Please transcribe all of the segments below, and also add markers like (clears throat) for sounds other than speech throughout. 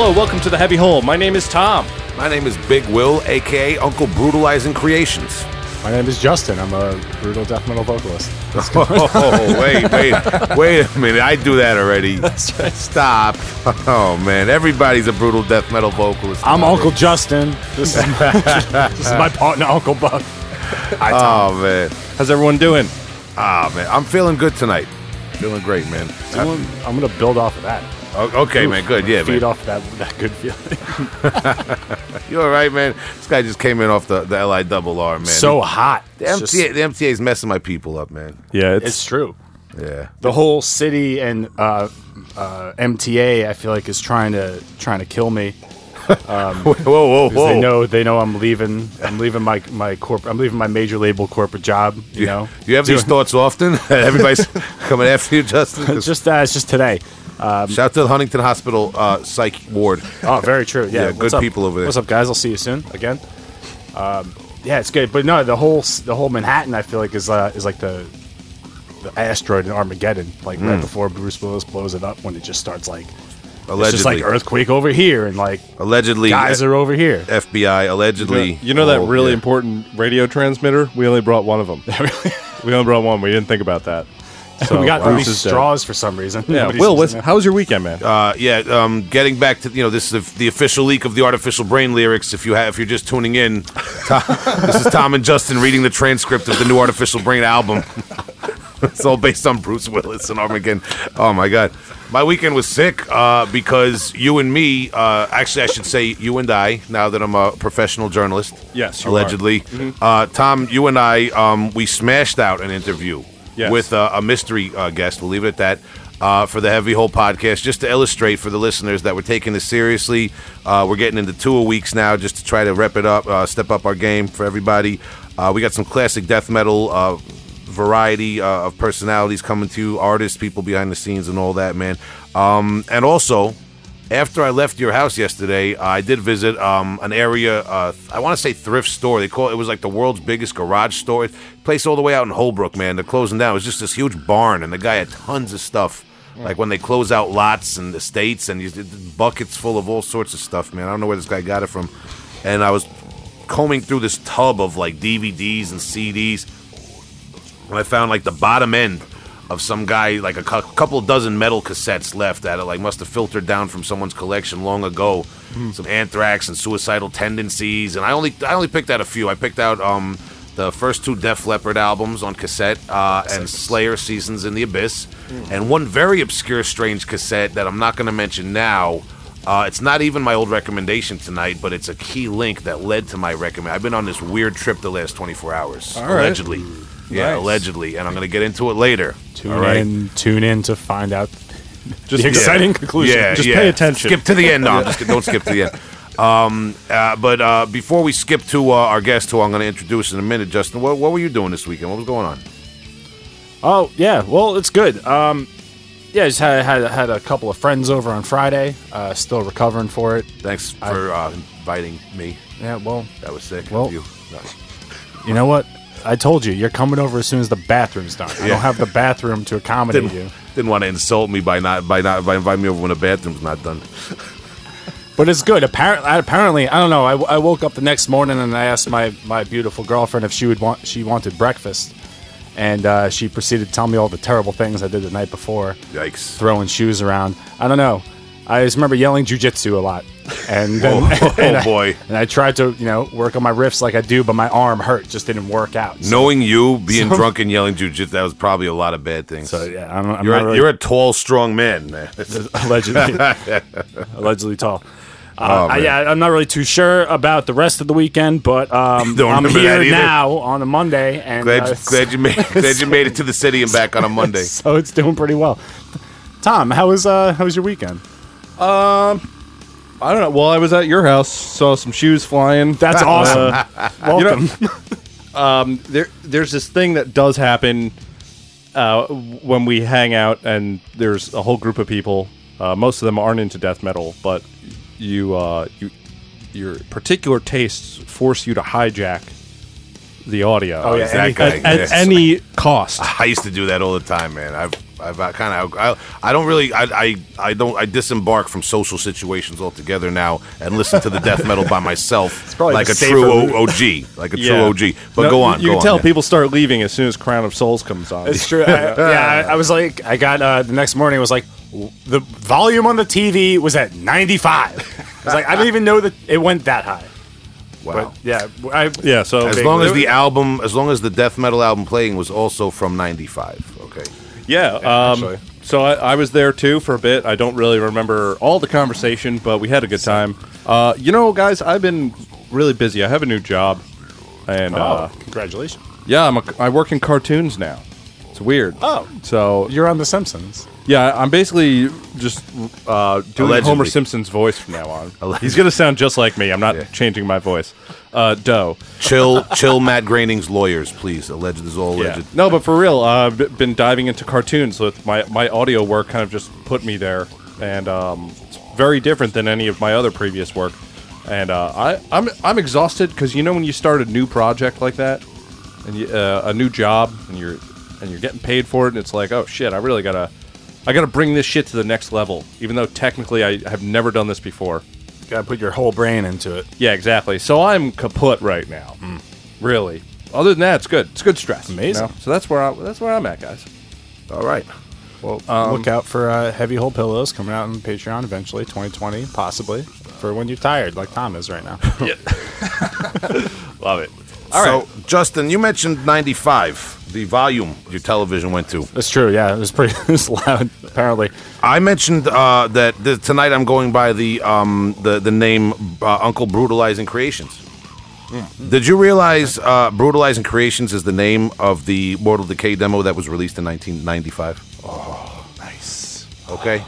Hello, welcome to the Heavy Hole. My name is Tom. My name is Big Will, aka Uncle Brutalizing Creations. My name is Justin. I'm a brutal death metal vocalist. (laughs) Oh, wait, wait, wait a minute. I do that already. (laughs) Stop. Oh, man. Everybody's a brutal death metal vocalist. I'm nowadays. Uncle Justin. This is my, (laughs) this is my partner, Uncle Buck. Hi, Tom. Oh, man. How's everyone doing? Ah, man. I'm feeling good tonight. Feeling great, man. I'm, I'm gonna build off of that. O- Okay, man. Good. Yeah, Feed man. off that that good feeling. (laughs) You all right, man? This guy just came in off the, the LI double R, man. so hot. the MTA, just- the MTA's messing my people up, man. Yeah, it's true. Yeah. The whole city and uh, uh, MTA, I feel like, is trying to trying to kill me. (laughs) Whoa, whoa, 'Cause whoa. They know they know I'm leaving. I'm leaving my my corp. I'm leaving my major label corporate job. You know. You have these thoughts often? (laughs) Everybody's coming after you, Justin? 'Cause It's just uh, it's just today. Shout out to the Huntington Hospital uh, psych ward. Oh, very true. Yeah, Yeah, good up? people over there. What's up, guys? I'll see you soon again. Um, yeah, it's good, but no, the whole the whole Manhattan, I feel like is uh, is like the the asteroid in Armageddon, like Hmm. right before Bruce Willis blows it up when it just starts like it's Allegedly, just like earthquake over here and like allegedly, guys are over here. FBI allegedly. You know that oh, really yeah. important radio transmitter? We only brought one of them. (laughs) we only brought one. We didn't think about that. So we got Bruce these is dead. straws for some reason. Yeah, Nobody Will, seems what's, to know. how was your weekend, man? Uh, yeah, um, getting back to you know this is the, the official leak of the artificial brain lyrics. If you have, if you're just tuning in, (laughs) Tom, this is Tom and Justin reading the transcript of the new artificial brain album. (laughs) it's all based on Bruce Willis and Armageddon. Oh my god, my weekend was sick uh, because you and me. Uh, actually, I should say you and I. Now that I'm a professional journalist, Yes, you are. allegedly. Uh, Tom, you and I, um, we smashed out an interview Yes. with uh, a mystery uh, guest. We'll leave it at that. Uh, for the Heavy Hole podcast, just to illustrate for the listeners that we're taking this seriously. Uh, we're getting into two weeks now, just to try to rep it up, uh, step up our game for everybody. Uh, we got some classic death metal uh, variety uh, of personalities coming to you, artists, people behind the scenes, and all that, man. Um, and also, after I left your house yesterday, I did visit um, an area. Uh, I want to say thrift store. They call it. It was like the world's biggest garage store. Place all the way out in Holbrook, man. They're closing down. It was just this huge barn, and the guy had tons of stuff. Like when they close out lots and estates, and you, buckets full of all sorts of stuff, man. I don't know where this guy got it from. And I was combing through this tub of like DVDs and CDs, and I found like the bottom end of some guy, like a cou- couple dozen metal cassettes left that like must have filtered down from someone's collection long ago. Some Anthrax and Suicidal Tendencies, and I only I only picked out a few. I picked out um the first two Def Leppard albums on cassette, uh, and Slayer Seasons in the Abyss, and one very obscure, strange cassette that I'm not going to mention now. Uh, it's not even my old recommendation tonight, but it's a key link that led to my recommend. I've been on this weird trip the last 24 hours, right. allegedly. Yeah, Nice. allegedly, and I'm going to get into it later. Tune all right? in, tune in to find out Just the exciting conclusion. Yeah, Just yeah. pay attention. Skip to the end. No, just (laughs) don't skip to the end. Um, uh, but uh, before we skip to uh, our guest, who I'm going to introduce in a minute, Justin, what, what were you doing this weekend? What was going on? Oh yeah, well it's good. Um, yeah, I just had had had a couple of friends over on Friday. Uh, still recovering for it. Thanks for uh, inviting me. Yeah, well, That was sick. Well- of you. No. you know what? I told you you're coming over as soon as the bathroom's done. I don't have the bathroom to accommodate Didn't, you. didn't want to insult me by not by not by inviting me over when the bathroom's not done. But it's good. Apparently, apparently, I don't know. I, I woke up the next morning and I asked my, my beautiful girlfriend if she would want she wanted breakfast, and uh, she proceeded to tell me all the terrible things I did the night before, Yikes! throwing shoes around. I don't know. I just remember yelling jujitsu a lot, and (laughs) then, (laughs) Oh, and I- boy. and I tried to you know work on my riffs like I do, but my arm hurt, just didn't work out. So, Knowing you, being So- drunk and yelling jujitsu, that was probably a lot of bad things. so yeah, I'm, I'm you're not a, really, you're a tall, strong man. man. (laughs) allegedly allegedly tall. Uh, Oh, I, yeah, I'm not really too sure about the rest of the weekend, but um, Don't I'm remember here now on a Monday, and glad, uh, you, glad you made glad you made it to the city and back on a Monday. so it's doing pretty well. Tom, how was uh, how was your weekend? I don't know. Well, I was at your house, saw some shoes flying. That's awesome. Uh, (laughs) Welcome. (laughs) um, there, there's this thing that does happen uh, when we hang out, and there's a whole group of people. Uh, most of them aren't into death metal, but you, uh, you, your particular tastes force you to hijack the audio. Oh, yeah, that guy. at, at yes. any cost. (laughs) I used to do that all the time, man. I've I've kind of I, I don't really I, I I don't I disembark from social situations altogether now and listen to the death metal by myself (laughs) probably like a true o- OG, like a Yeah. true OG. But No, go on. You go can on, tell yeah. people start leaving as soon as Crown of Souls comes on. It's true. (laughs) I, yeah, I, I was like, I got uh, the next morning. It was like the volume on the TV was at 95. I was like, I didn't even know that it went that high. Wow. But yeah, I, yeah, so As long as the album, as long as the death metal album playing was also from '95. Okay. Yeah. Um, so I, I was there too for a bit. I don't really remember all the conversation, but we had a good time. Uh, you know, guys, I've been really busy. I have a new job, and uh, oh, congratulations. yeah, I'm a, I work in cartoons now. It's weird. Oh. so You're on The Simpsons. yeah, I'm basically just uh, doing Allegedly. Homer Simpson's voice from now on. Allegedly. He's gonna sound just like me. I'm not Yeah. changing my voice. Uh, Doe. Chill, chill, Matt Groening's lawyers, please. Alleged is all Yeah. alleged. No, but for real, uh, I've b- been diving into cartoons. With my my audio work kind of just put me there, and um, it's very different than any of my other previous work. And uh, I I'm I'm exhausted because you know when you start a new project like that, and you, uh, a new job, and you're and you're getting paid for it, and it's like, oh shit, I really gotta I gotta bring this shit to the next level, even though technically I have never done this before. Got to put your whole brain into it. Yeah, exactly. So I'm kaput right now. Really. Other than that, it's good. It's good stress. you Amazing. know? So that's where I, that's where I'm at, guys. All right. Well, look out for uh, Heavy Hole Pillows coming out on Patreon eventually, 2020, possibly, for when you're tired, like Tom is right now. (laughs) (laughs) Love it. So, Justin, you mentioned '95, the volume your television went to. That's true, yeah. It was pretty (laughs) it was loud, apparently. I mentioned uh, that th- tonight I'm going by the um, the the name uh, Uncle Brutalizing Creations. Did you realize uh, Brutalizing Creations is the name of the Mortal Decay demo that was released in 1995? Oh, Nice. Okay.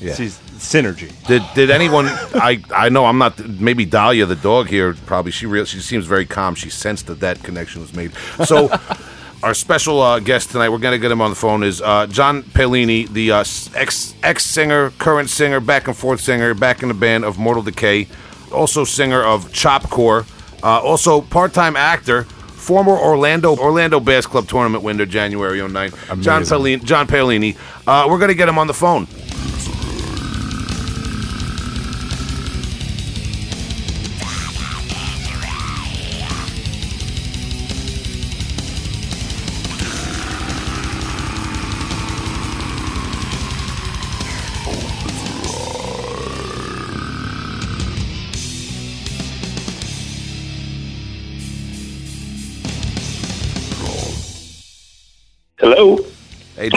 Yeah. See, synergy. Did did anyone? I I know I'm not. Maybe Dahlia the dog here. Probably she real. She seems very calm. She sensed that that connection was made. So. (laughs) Our special uh, guest tonight, we're going to get him on the phone, is uh, John Paoline, the uh, ex ex singer, current singer, back and forth singer, back in the band of Mortal Decay, also singer of Chopcore, uh, also part time actor, former Orlando Orlando Bass Club tournament winner, January 09. John. Paoline. John Paoline. Uh, we're going to get him on the phone.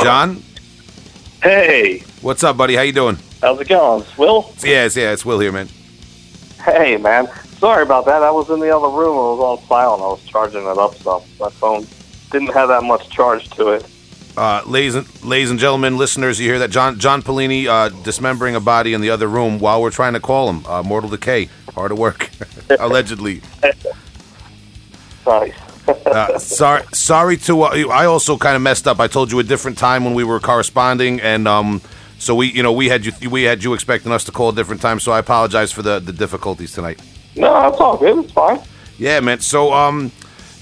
John. Hey, What's up, buddy? How you doing? how's it going? It's Will? Yes, yeah, it's Will here, man. Hey, man. Sorry about that. I was in the other room. It was all silent. I was charging it up some. My phone didn't have that much charge to it. Uh, ladies, and, ladies and gentlemen, listeners, you hear that? John John Paoline uh, dismembering a body in the other room while we're trying to call him. Uh, Mortal Decay, hard at work, (laughs) allegedly. (laughs) Nice. Uh, sorry, sorry to. Uh, I also kind of messed up. I told you a different time when we were corresponding, and um, so we, you know, we had you, we had you expecting us to call a different time. So I apologize for the the difficulties tonight. no, it's all good. It's fine. Yeah, man. So, um,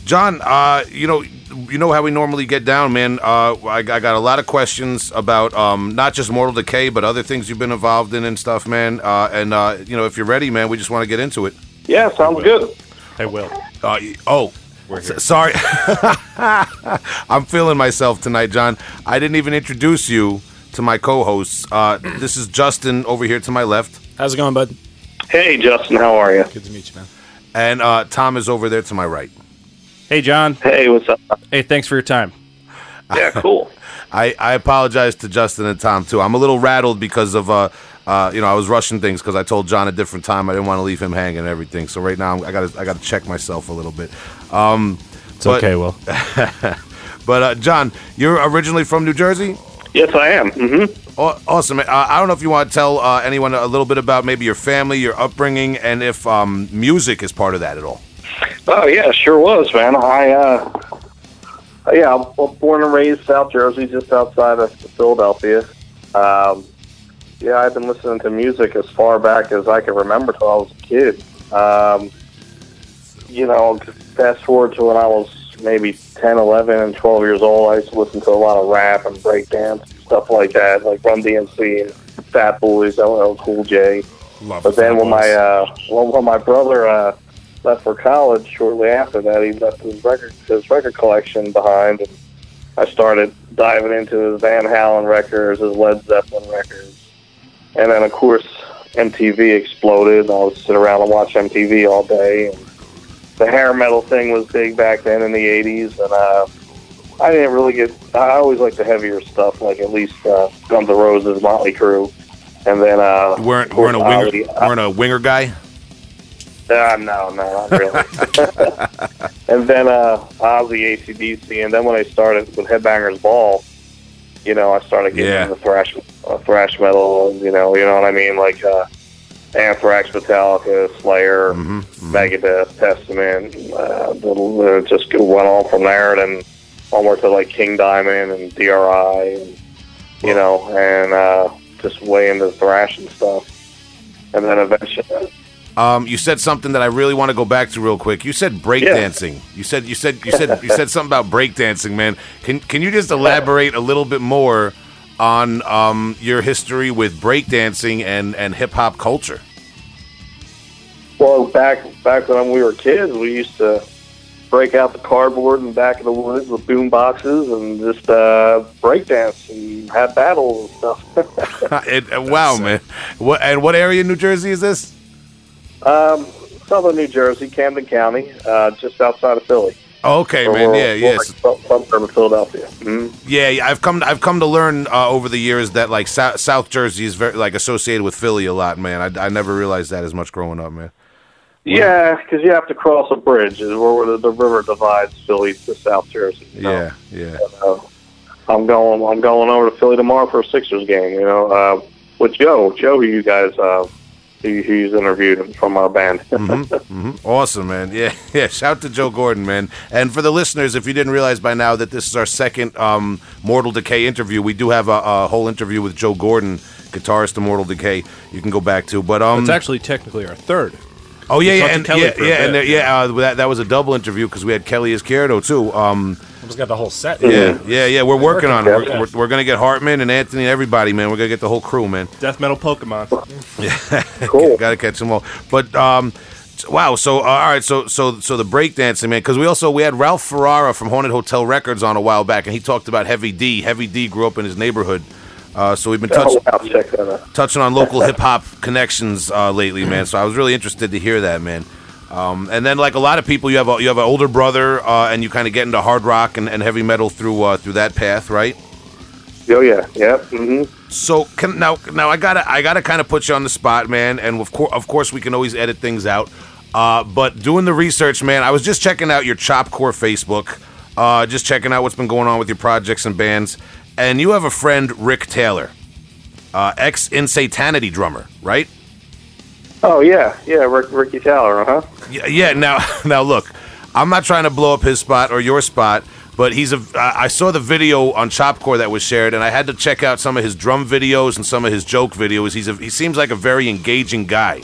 John, uh, you know, you know how we normally get down, man. Uh, I, I got a lot of questions about um, not just Mortal Decay, but other things you've been involved in and stuff, man. Uh, and uh, you know, if you're ready, man, we just want to get into it. Yeah, sounds good. Hey, Will. Uh, y- oh, s- sorry, (laughs) I'm feeling myself tonight, John. I didn't even introduce you to my co-hosts. Uh, this is Justin over here to my left, How's it going, bud? Hey, Justin. How are you? Good to meet you, man. and uh, Tom is over there to my right. Hey, John. Hey, what's up? Hey, thanks for your time. Yeah, cool. (laughs) I, I apologize to Justin and Tom too. I'm a little rattled because of uh, uh you know I was rushing things because I told John a different time. I didn't want to leave him hanging and everything. So right now I'm, I got I got to check myself a little bit. Um, It's but, okay, Will. (laughs) But uh, John, you're originally from New Jersey. yes, I am. Mm-hmm. Aw- Awesome. Uh, I don't know if you want to tell uh, anyone a little bit about maybe your family, your upbringing, and if um, music is part of that at all. Oh, yeah, sure was, man. I, uh, yeah, I was born and raised South Jersey, just outside of Philadelphia. Um, yeah, I've been listening to music as far back as I can remember till I was a kid. Um, you know, fast forward to when I was maybe 10, 11, and 12 years old, I used to listen to a lot of rap and breakdance, stuff like that, like Run DMC and Fat Boys, LL Cool J. Love But then when my uh, when, when my brother uh, left for college, shortly after that, he left his record his record collection behind, and I started diving into his Van Halen records, his Led Zeppelin records, and then of course MTV exploded. And I would sit around and watch MTV all day. And the hair metal thing was big back then in the '80s, and uh, I didn't really get. I always liked the heavier stuff, like at least uh, Guns N' Roses, Motley Crue, and then uh, weren't weren't a winger Ozzy. weren't a winger guy. Uh, no, no, not really. (laughs) and then uh, Ozzy, ACDC, and then when I started with Headbangers Ball, you know, I started getting Yeah. into thrash, uh, thrash metal. You know, you know what I mean, like uh, Anthrax, Metallica, Slayer, Megadeth, Testament. Uh, the, the, just went on from there, and then onward to like King Diamond and DRI, and you know, and uh, just way into thrash and stuff. And then eventually, Um, you said something that I really want to go back to real quick. You said breakdancing. You said you said you said you said something about breakdancing, man. Can can you just elaborate a little bit more on um, your history with breakdancing and and hip hop culture? Well, back back when we were kids, we used to break out the cardboard in the back of the woods with boom boxes and just uh, break dance and have battles and stuff. (laughs) (laughs) It- uh, wow, man. What and what area in New Jersey is this? um, Southern New Jersey, Camden County, uh, just outside of Philly. Oh, okay, Or man. we're- Yeah, we're yes. like some- Suburb of Philadelphia. hmm Yeah, yeah, I've come I've come to learn uh, over the years that like South, South Jersey is very like associated with Philly a lot, man. I, I never realized that as much growing up, man. Yeah, because you have to cross a bridge is where the, the river divides Philly to South Jersey. you know? Yeah, yeah. Uh, I'm going. I'm going over to Philly tomorrow for a Sixers game. You know, uh, with Joe. Joe, who you guys, uh, who, who's interviewed from our band. (laughs) Awesome, man. Yeah, (laughs) yeah. Shout to Joe Gordon, man. And for the listeners, if you didn't realize by now that this is our second um, Mortal Decay interview, we do have a, a whole interview with Joe Gordon, guitarist of Mortal Decay. You can go back to, but um, It's actually technically our third. Oh yeah, yeah, and Kelly yeah, for yeah, and there- yeah. Uh, that that was a double interview because we had Kelly Izquierdo too. Um, I just got the whole set. yeah, yeah, yeah. We're working on it. We're, we're, we're gonna get Hartman and Anthony and everybody, man. We're gonna get the whole crew, man. Death metal Pokemon. Yeah, (laughs) cool. Got to catch them all. But um, wow. So uh, all right. So so so the breakdancing man, because we also we had Ralph Ferrara from Haunted Hotel Records on a while back, and he talked about Heavy D. Heavy D grew up in his neighborhood. Uh, so we've been touch, Oh, wow, check that out. touching on local (laughs) hip hop connections uh, lately, man. So I was really interested to hear that, man. Um, and then, like a lot of people, you have a, you have an older brother, uh, and you kind of get into hard rock and, and heavy metal through uh, through that path, right? Oh yeah, yeah. hmm So can, now, now I gotta, I gotta kind of put you on the spot, man. And of course, of course, we can always edit things out. Uh, but doing the research, man, I was just checking out your Chopcore Facebook, uh, just checking out what's been going on with your projects and bands. And you have a friend, Rick Taylor, uh, ex Insanity drummer, right? Oh yeah, yeah. Rick, Ricky Taylor, huh? Yeah, yeah. Now, (laughs) now look, I'm not trying to blow up his spot or your spot, but he's a. I I saw the video on Chopcore that was shared, and I had to check out some of his drum videos and some of his joke videos. He's a, he seems like a very engaging guy.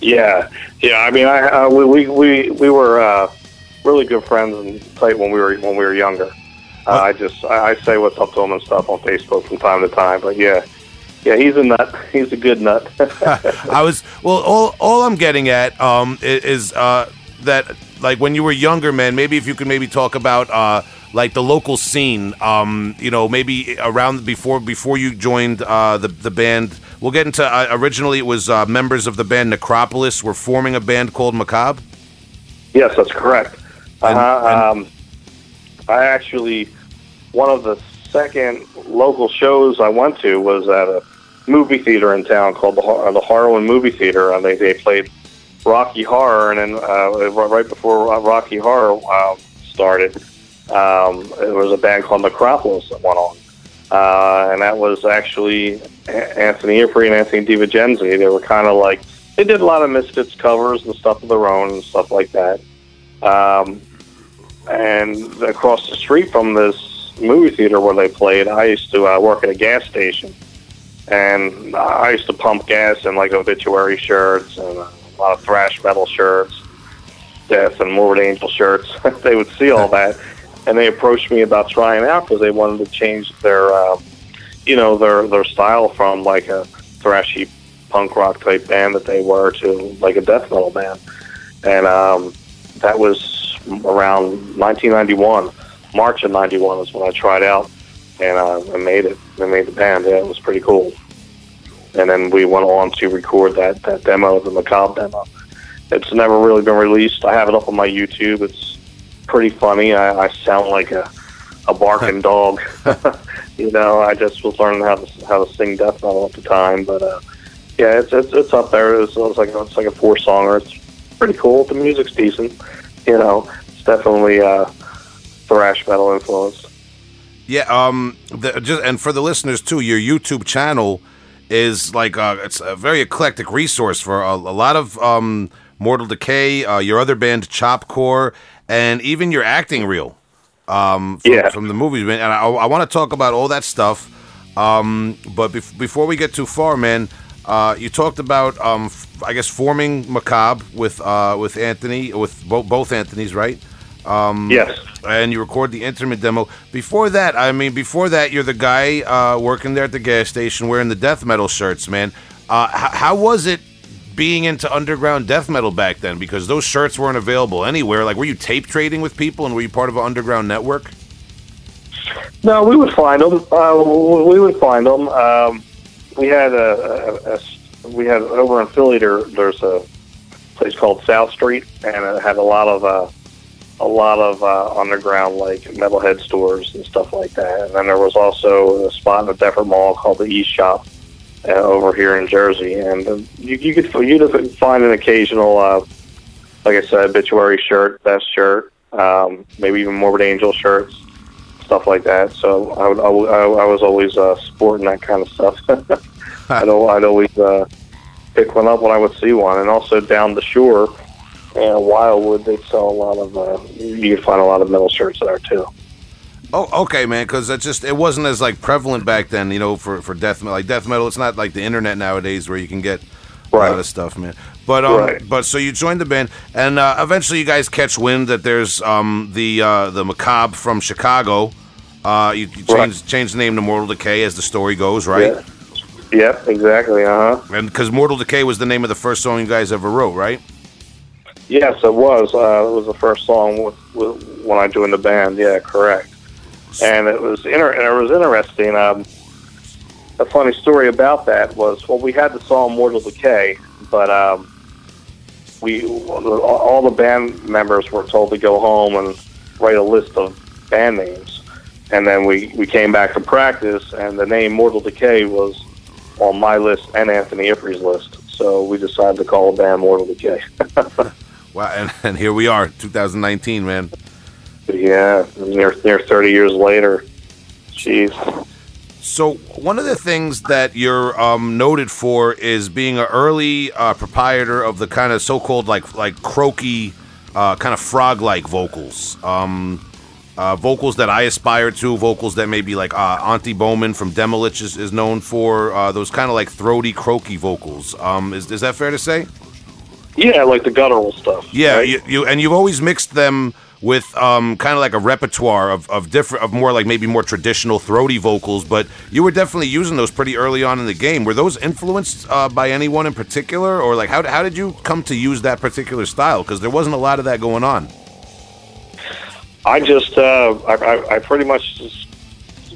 Yeah, yeah. I mean, I uh, we, we we we were uh, really good friends and tight when we were when we were younger. Uh, I just I, I say what's up to him and stuff on Facebook from time to time. But yeah, yeah, he's a nut. (laughs) He's a good nut. (laughs) I was well. All all I'm getting at um is uh that like when you were younger, man. Maybe if you could maybe talk about uh like the local scene. Um, you know, maybe around before before you joined uh the the band. We'll get into. Uh, originally, it was uh, members of the band Necropolis were forming a band called Macabre. yes, that's correct. And- Uh-huh. um, I actually one of the second local shows I went to was at a movie theater in town called the Har- the Harlan Movie Theater, and they they played Rocky Horror, and then uh, right before Rocky Horror uh, started, um, there was a band called Necropolis that went on, uh, and that was actually Anthony Ipri and Anthony DiVincenzi. They were kind of like they did a lot of Misfits covers and stuff of their own and stuff like that. Um, and across the street from this movie theater where they played, I used to uh, work at a gas station, and I used to pump gas in like obituary shirts and a lot of thrash metal shirts. Death and Morbid Angel shirts. (laughs) they would see all that, and they approached me about trying out because they wanted to change their, uh, you know, their their style from like a thrashy punk rock type band that they were to like a death metal band, and um, that was around 1991. March of '91 is when I tried out, and uh, I made it. I made the band. Yeah, it was pretty cool. And then we went on to record that that demo, the Macabre demo. It's never really been released. I have it up on my YouTube. It's pretty funny. I, I sound like a a barking (laughs) dog. (laughs) you know, I just was learning how to how to sing death metal at the time, but uh, yeah, it's it's it's up there. It's, it's like it's like a four songer. It's pretty cool. The music's decent. You know, it's definitely uh, thrash metal influence. Yeah, um, the, just and for the listeners too, your YouTube channel is like uh, it's a very eclectic resource for a, a lot of um, Mortal Decay, uh, your other band Chopcore, and even your acting reel um, from, Yeah. from the movies. man. And I, I want to talk about all that stuff, um, but bef- before we get too far, man, uh, you talked about um, f- I guess forming Macabre with uh, with Anthony, with bo- both Anthony's, right? Yes. and you record the intimate demo. Before that, I mean, before that, you're the guy uh, working there at the gas station wearing the death metal shirts, man. Uh, h- how was it being into underground death metal back then? Because those shirts weren't available anywhere. Like, were you tape trading with people, and were you part of an underground network? No, we would find them. Uh, we would find them. Um, we had a, a, a we had over in Philly. There, there's a place called South Street, and it had a lot of uh, a lot of uh, underground like metalhead stores and stuff like that. And then there was also a spot in the Deptford Mall called the East Shop uh, over here in Jersey, and uh, you, you could you could find an occasional, uh, like I said, obituary shirt, best shirt, um, maybe even Morbid Angel shirts stuff like that. So I, would, I, would- I, I was always uh, sporting that kind of stuff. (laughs) I'd, I'd always uh, pick one up when I would see one, and also down the shore, uh, Wildwood, they sell a lot of. Uh, you can find a lot of metal shirts there too. Oh, okay, man. Because it just it wasn't as like prevalent back then, you know, for for death metal. Like death metal, it's not like the internet nowadays where you can get a lot of stuff, man. But um, Right. but so you joined the band, and uh, eventually you guys catch wind that there's um the uh, the macabre from Chicago. Uh, you, you Right. changed changed the name to Mortal Decay as the story goes, right? Yeah. Yep, exactly. Uh huh. And because Mortal Decay was the name of the first song you guys ever wrote, right? Yes, it was. Uh, it was the first song with, with, when I joined the band. Yeah, correct. And it was inter- and it was interesting. Um, a funny story about that was well, we had the song "Mortal Decay," but um, we all the band members were told to go home and write a list of band names. And then we, we came back to practice, and the name Mortal Decay was on my list and Anthony Ipri's list. So we decided to call the band Mortal Decay. (laughs) Wow, and, (laughs) and here we are, 2019, man. Yeah, near near thirty years later. Jeez. So one of the things that you're um, noted for is being an early uh, proprietor of the kind of so-called like like croaky, uh, kind of frog-like vocals. Um, uh, vocals that I aspire to, vocals that maybe like uh, Antti Boman from Demilich is, is known for. Uh, those kind of like throaty, croaky vocals. Um, is is that fair to say? Yeah, like the guttural stuff. Yeah, right? you, you and you've always mixed them with um, kind of like a repertoire of, of different of more like maybe more traditional throaty vocals, but you were definitely using those pretty early on in the game. Were those influenced uh, by anyone in particular, or like how how did you come to use that particular style? Because there wasn't a lot of that going on. I just, uh, I, I, I pretty much just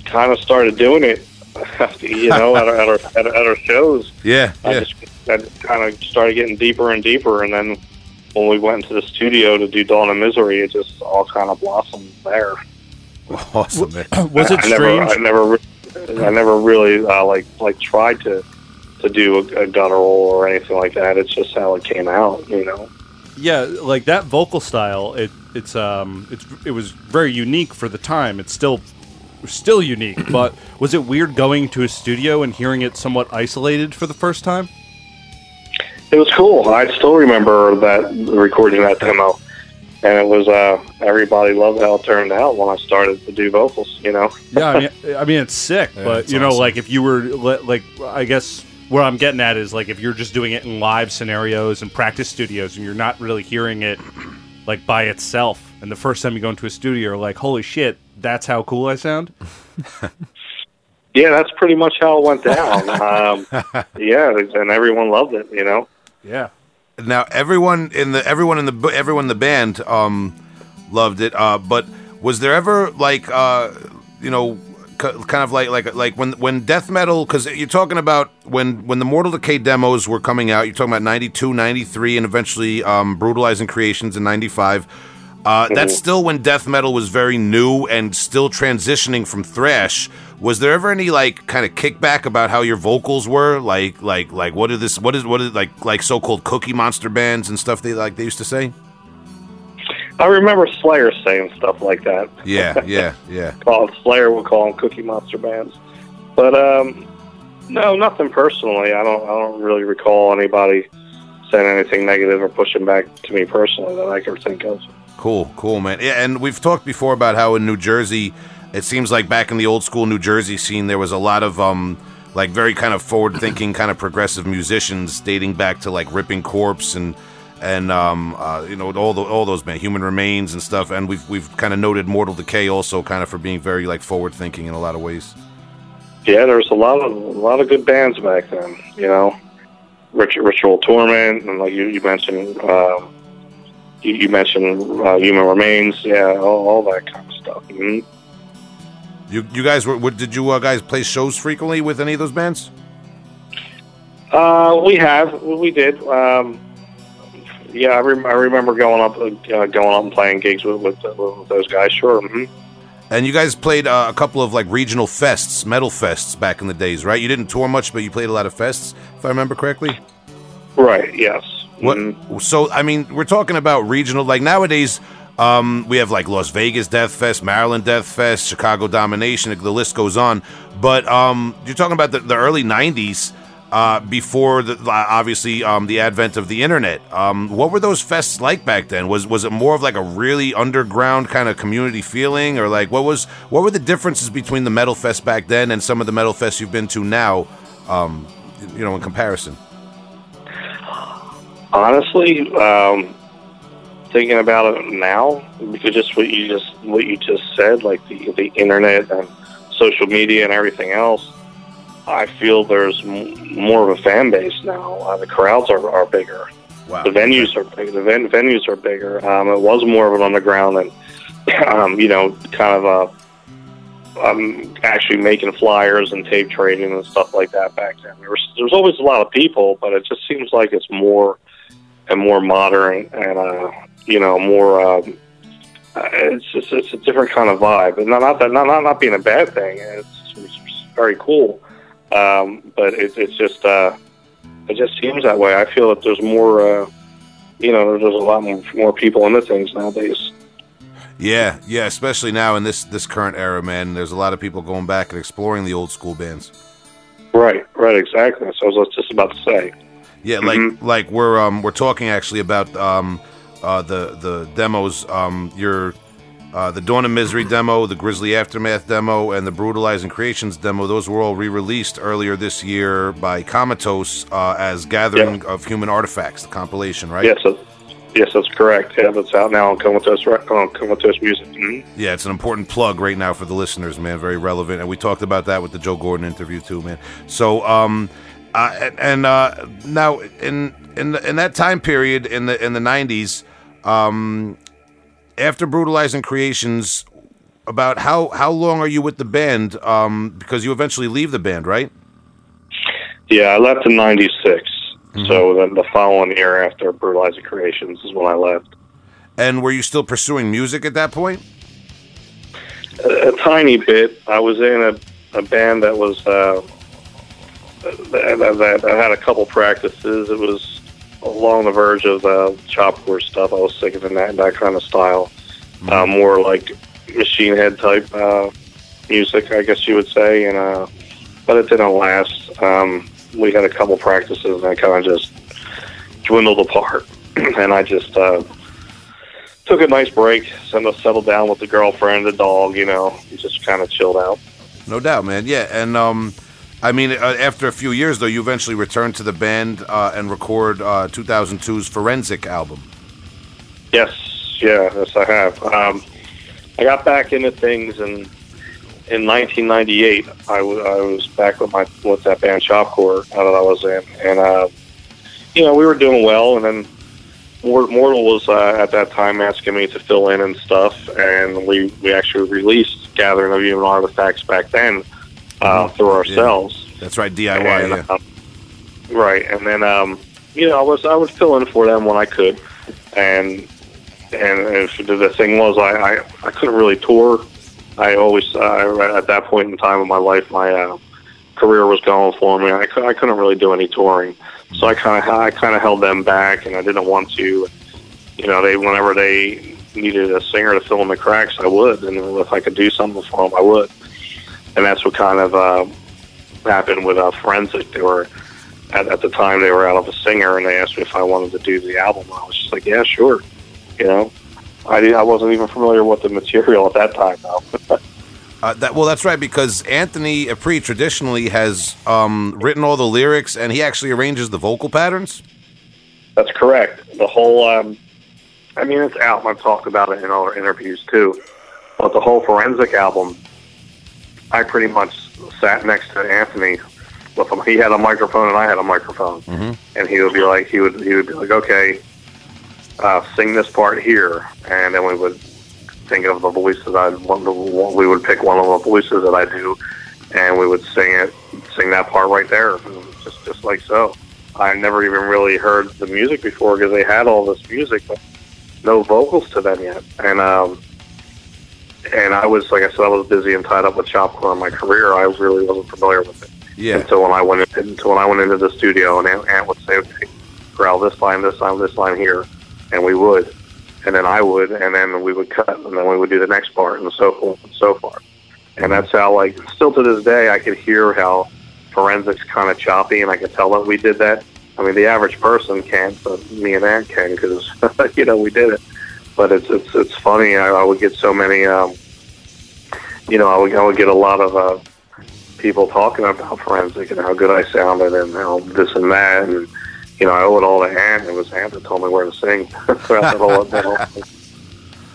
kind of started doing it, (laughs) you know, at, our, at, our, at, our, shows. Yeah, I yeah. just I kind of started getting deeper and deeper, and then when we went into the studio to do Dawn of Misery, it just all kind of blossomed there. Awesome, man. (laughs) Was it I strange? I never, re- I never really uh, like like tried to to do a, a guttural or anything like that. It's just how it came out, you know. Yeah, like that vocal style. It it's um it's it was very unique for the time. It's still still unique. but was it weird going to a studio and hearing it somewhat isolated for the first time? It was cool. I still remember that recording that demo, and it was uh, everybody loved how it turned out when I started to do vocals. You know, (laughs) Yeah, I mean, I mean it's sick, Yeah, but it's you know, awesome. like if you were like, I guess what I'm getting at is like if you're just doing it in live scenarios and practice studios, and you're not really hearing it like by itself. And the first time you go into a studio, you're like, "Holy shit, that's how cool I sound." (laughs) Yeah, that's pretty much how it went down. (laughs) um, yeah, and everyone loved it. You know. Yeah. Now everyone in the everyone in the everyone in the band um, loved it. Uh, but was there ever like uh, you know k- kind of like like like when when death metal because you're talking about when when the Mortal Decay demos were coming out. You're talking about 92, 93, and eventually um, Brutalizing Creations in 95. Uh, That's still when death metal was very new and still transitioning from thrash. Was there ever any like kind of kickback about how your vocals were? Like like like what is this? What is what is like like so-called Cookie Monster bands and stuff? They like they used to say. I remember Slayer saying stuff like that. Yeah, (laughs) yeah, yeah. Call Slayer would call them Cookie Monster bands, but um, no, nothing personally. I don't. I don't really recall anybody saying anything negative or pushing back to me personally that I can think of. Cool, cool, man. Yeah, and we've talked before about how in New Jersey, it seems like back in the old school New Jersey scene, there was a lot of um, like very kind of forward-thinking, kind of progressive musicians dating back to like Ripping Corpse and and um, uh, you know all the, all those man, Human Remains and stuff. And we've we've kind of noted Mortal Decay also kind of for being very like forward-thinking in a lot of ways. Yeah, there was a lot of a lot of good bands back then. You know, Rich, Ritual Torment, and like you, you mentioned, um, you, you mentioned uh, Human Remains. Yeah, all, all that kind of stuff. Mhm. You you guys were what, did you uh, guys play shows frequently with any of those bands? Uh, we have, we did. Um, yeah, I, rem- I remember going up, uh, going up and playing gigs with with, with those guys. Sure. hmm And you guys played uh, a couple of like regional fests, metal fests back in the days, right? You didn't tour much, but you played a lot of fests, if I remember correctly. Right. Yes. What? Mhm. So I mean, we're talking about regional. Like nowadays, um, we have like Las Vegas Death Fest, Maryland Death Fest, Chicago Domination. The list goes on. But um, you're talking about the, the early '90s, uh, before the obviously um, the advent of the internet. Um, what were those fests like back then? Was was it more of like a really underground kind of community feeling, or like what was what were the differences between the metal fest back then and some of the metal fests you've been to now? Um, you know, in comparison. Honestly, um, thinking about it now, because just what you just what you just said, like the the internet and social media and everything else, I feel there's m- more of a fan base now. Uh, the crowds are, are bigger. Wow. The venues are big. The ven- venues are bigger. Um, it was more of an underground and (clears throat) um, you know, kind of a um, actually making flyers and tape trading and stuff like that back then. There was there was always a lot of people, but it just seems like it's more and more modern and uh, you know more. Um, uh, it's just it's a different kind of vibe, and not not that not not, not being a bad thing. It's, it's very cool, um, but it, it's just uh, it just seems that way. I feel that there's more. Uh, you know, there's a lot more, more people into things nowadays. Yeah, yeah, especially now in this this current era, man. There's a lot of people going back and exploring the old school bands. Right, right, exactly. So I was just about to say. Yeah, like like we're um we're talking actually about um uh the the demos um your uh the Dawn of Misery demo, the Grisly Aftermath demo, and the Brutalizing Creations demo. Those were all re-released earlier this year by Comatose uh, as Gathering of Human Artifacts, the compilation, right? Yes, that's, yes, that's correct. Yeah, that's out now on Comatose, on Comatose Music. Mhm. Yeah, it's an important plug right now for the listeners, man. Very relevant, and we talked about that with the Joe Gordon interview too, man. So, um, uh, and, and uh, now in in the, in that time period in the in the nineties, um, after brutalizing creations, about how how long are you with the band? Um, because you eventually leave the band, right? Yeah, I left in '96. So then the following year after Brutalizing Creations is when I left. And were you still pursuing music at that point? A, a tiny bit. I was in a, a band that was uh, that, that, that had a couple practices. It was along the verge of uh, chopcore stuff. I was singing in that that kind of style, uh, more like machine head type uh, music, I guess you would say. And uh, but it didn't last. Um, we had a couple practices, and I kind of just dwindled apart. (clears throat) and I just uh, took a nice break, settled settled down with the girlfriend, the dog. You know, just kind of chilled out. No doubt, man. Yeah, and um, I mean, uh, after a few years, though, you eventually returned to the band uh, and record uh, 2002's Forensic album. Yes, Yeah, yes, I have. Um, I got back into things and in 1998. I, w- I was back with my with that band Chopcore that I was in, and uh, you know we were doing well. And then Mortal was uh, at that time asking me to fill in and stuff, and we we actually released Gathering of Human Artifacts back then uh, through ourselves. That's right, DIY. And, yeah. um, right, and then um, you know I was I would fill in for them when I could, and and if the, the thing was I, I I couldn't really tour. I always uh, at that point in time of my life my uh, career was going for me. I, I couldn't really do any touring, so I kind of I kind of held them back, and I didn't want to. You know, they whenever they needed a singer to fill in the cracks, I would, and if I could do something for them, I would. And that's what kind of uh, happened with uh, Forensic. They were at, at the time they were out of a singer, and they asked me if I wanted to do the album. I was just like, yeah, sure. You know, I did, I wasn't even familiar with the material at that time though. (laughs) Uh, that well, that's right because Anthony Ipri traditionally has um, written all the lyrics and he actually arranges the vocal patterns. That's correct. The whole, um, I mean, it's out. and I've talked about it in other interviews too. But the whole forensic album, I pretty much sat next to Anthony with him. He had a microphone and I had a microphone, and he would be like, he would he would be like, okay, uh, sing this part here, and then we would think of the voices I We would pick one of the voices that I do, and we would sing it, sing that part right there, just just like so. I never even really heard the music before because they had all this music, but no vocals to them yet. And um, and I was like I said, I was busy and tied up with Chopcore in my career. I really wasn't familiar with it Yeah, until when I went in, until when I went into the studio and Ant, Ant would say, "Okay, growl this line, this line, this line here," and we would, and then I would, and then we would cut, and then we would do the next part, and so forth and so forth. And that's how, like, still to this day, I could hear how forensics kind of choppy, and I could tell that we did that. I mean, the average person can't, but me and Ant can because (laughs) you know we did it. But it's it's it's funny. I, I would get so many, um, you know, I would I would get a lot of. Uh, people talking about forensic and how good I sounded and how this and that and you know I owe it all to Ant. It was Ant that told me where to sing (laughs) throughout the whole, that whole thing.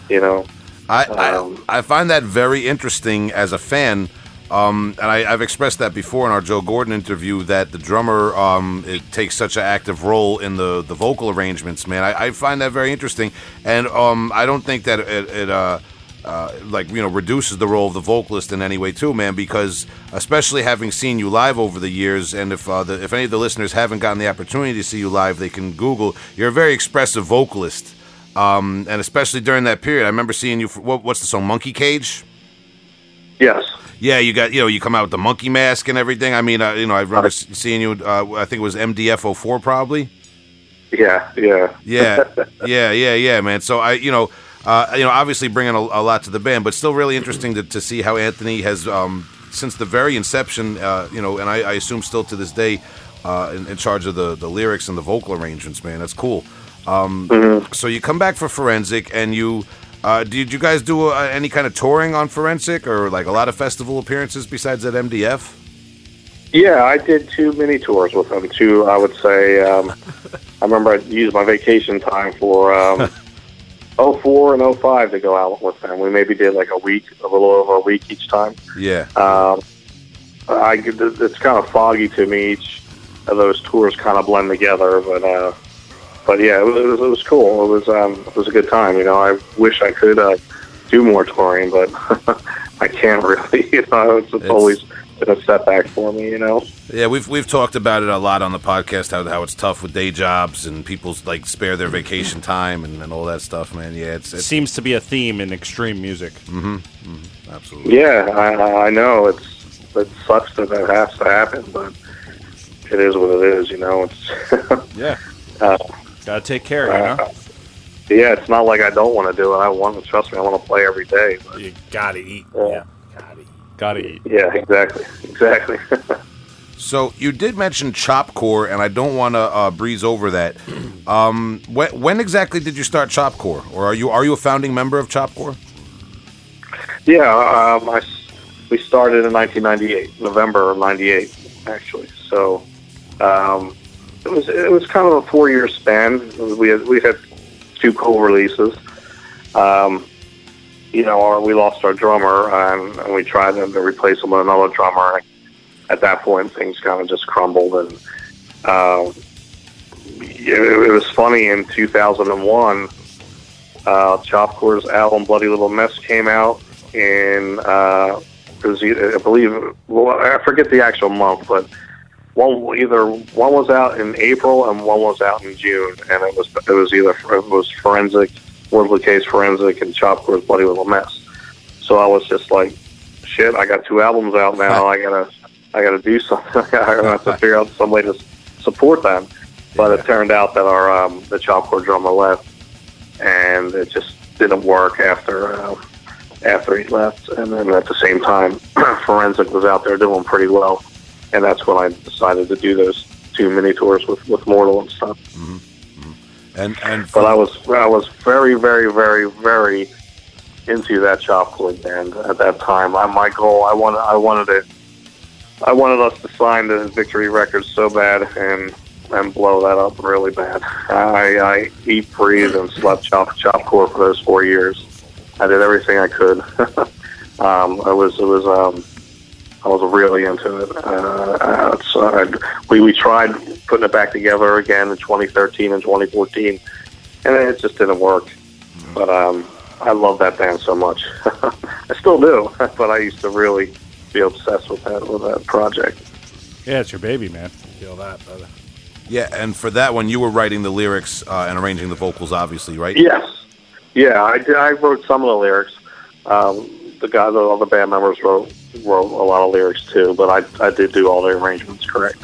You know, I, um, I I find that very interesting as a fan. Um, and I, I've expressed that before in our Joe Gordon interview that the drummer um, it takes such an active role in the, the vocal arrangements. Man, I, I find that very interesting, and um, I don't think that it, it uh, uh, like you know reduces the role of the vocalist in any way too, man. Because especially having seen you live over the years, and if uh, the, if any of the listeners haven't gotten the opportunity to see you live, they can Google. You're a very expressive vocalist, um, and especially during that period, I remember seeing you. For, what, what's the song, Monkey Cage? Yes, Yeah, you got you know you come out with the monkey mask and everything. I mean, uh, you know, I remember seeing you. Uh, I think it was MDF 04 probably. yeah, yeah, Yeah, (laughs) yeah, yeah, yeah, man. So I, you know, uh, you know, obviously bringing a, a lot to the band, but still really interesting to, to see how Anthony has, um, since the very inception, uh, you know, and I, I assume still to this day, uh, in, in charge of the the lyrics and the vocal arrangements. Man, that's cool. Um, So you come back for Forensic, and you. Uh, did you guys do uh, any kind of touring on Forensic, or like a lot of festival appearances besides that MDF? yeah. I did two mini tours with them. Two, I would say. Um, (laughs) I remember I used my vacation time for um, (laughs) 04 and 05 to go out with them. We maybe did like a week, a little over a week each time. Yeah. Um, I it's kind of foggy to me. Each of those tours kind of blend together, but uh, but yeah, it was, it was cool. It was um, it was a good time. You know, I wish I could uh, do more touring, but (laughs) I can't really. (laughs) You know, it's, it's, It's- always been a setback for me. You know. Yeah, we've we've talked about it a lot on the podcast how how it's tough with day jobs and people's like spare their vacation time and, and all that stuff, man. Yeah, it's, it's seems to be a theme in extreme music. absolutely. Yeah, I, I know it's it sucks that that has to happen, but it is what it is. You know, it's (laughs) Yeah, uh, gotta take care. Of you know, uh, yeah. It's not like I don't want to do it. I want to trust me. I want to play every day. But You gotta eat. Yeah. Yeah, gotta eat. gotta eat. yeah, exactly, (laughs) exactly. So you did mention Chopcore, and I don't want to uh, breeze over that. (clears throat) Um, when, when exactly did you start Chopcore, or are you are you a founding member of Chopcore? Yeah, um, I s we started in 1998, November of '98, actually. So um, it was it was kind of a four year span. We had we had two co releases, um, you know, our, we lost our drummer, and, and we tried to replace him with another drummer. At that point, things kind of just crumbled, and um, it, it was funny. In 2001, uh, Chopcore's album "Bloody Little Mess" came out, in uh, it was I believe, well, I forget the actual month, but one either one was out in April and one was out in June, and it was it was either it was forensic, Woodley Case Forensic, and Chopcore's Bloody Little Mess. So I was just like, shit, I got two albums out now. I gotta I gotta do something. (laughs) I have to figure out some way to support them. But it turned out that our um, the Chopcore drummer left, and it just didn't work after. Uh, after he left, and then at the same time, (clears throat) Forensic was out there doing pretty well, and that's when I decided to do those two mini tours with with Mortal and stuff. And and But I was I was very very very very into that Chopcore band at that time. I, my goal I wanted I wanted it I wanted us to sign the Victory Records so bad and and blow that up really bad. I, I eat, breathe, and slept chop chopcore for those four years. I did everything I could. (laughs) um, I was it was um, I was really into it. Uh, uh, so I'd, we we tried putting it back together again in 2013 and 2014, and it just didn't work. But um, I love that band so much. (laughs) I still do, (laughs) but I used to really be obsessed with that with that project. Yeah, it's your baby, man. Feel that, brother. yeah, and for that one, you were writing the lyrics uh, and arranging the vocals, obviously, right? Yes. Yeah, I did. I wrote some of the lyrics. Um, the guy, the other band members wrote wrote a lot of lyrics too, but I I did do all the arrangements. Correct.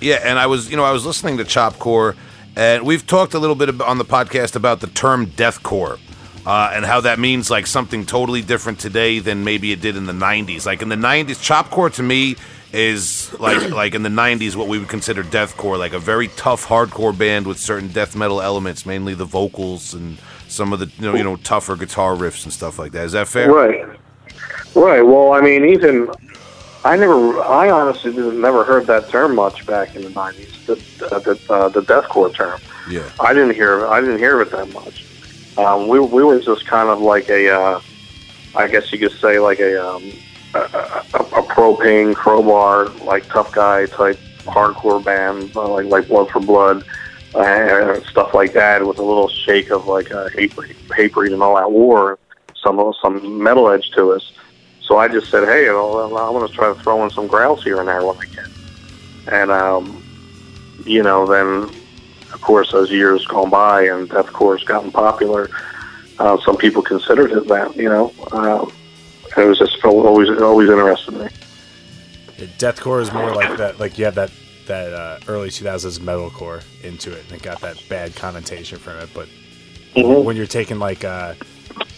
Yeah, and I was, you know, I was listening to Chopcore, and we've talked a little bit on the podcast about the term deathcore. Uh, and how that means like something totally different today than maybe it did in the 90s. Like in the 90s, chopcore to me is like (clears throat) like in the 90s what we would consider deathcore, like a very tough hardcore band with certain death metal elements, mainly the vocals and some of the you know, you know tougher guitar riffs and stuff like that. Is that fair? Right. Right. Well, I mean, even I never, I honestly didn't, never heard that term much back in the '90s. The the, uh, the deathcore term. Yeah. I didn't hear, I didn't hear it that much. Um, we we were just kind of like a, uh, I guess you could say like a um, a, a, a propane crowbar like tough guy type hardcore band uh, like like Blood for Blood. Uh, stuff like that with a little shake of like uh, hatebreed, hatebreed and all that war, some some metal edge to us. So I just said, hey, I'm going to try to throw in some growls here and there when I can. And, um, you know, then, of course, as years gone by and deathcore's gotten popular, uh, some people considered it that, you know. Um, it was just always always interested me. Deathcore is more like that. Like you have that that uh, early 2000s metalcore into it, and it got that bad connotation from it. But Mhm. when you're taking like uh,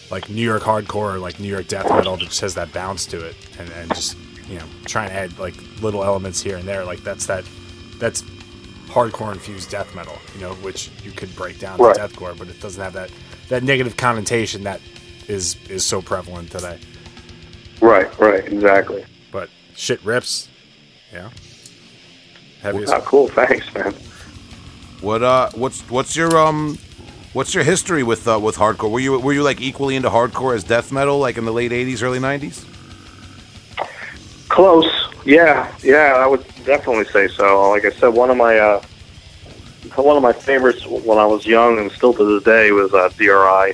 like New York hardcore or like New York death metal that just has that bounce to it, and, and just you know trying to add like little elements here and there, like that's that that's hardcore infused death metal, you know, which you could break down Right. to deathcore, but it doesn't have that that negative connotation that is is so prevalent today. Right, right, exactly. But shit rips, yeah. Heavy as Oh, cool, thanks, man. What uh what's what's your um what's your history with uh, with hardcore? Were you were you like equally into hardcore as death metal like in the late 80s early 90s? Close. Yeah, yeah, I would definitely say so. Like I said, one of my uh, one of my favorites when I was young and still to this day was uh, DRI.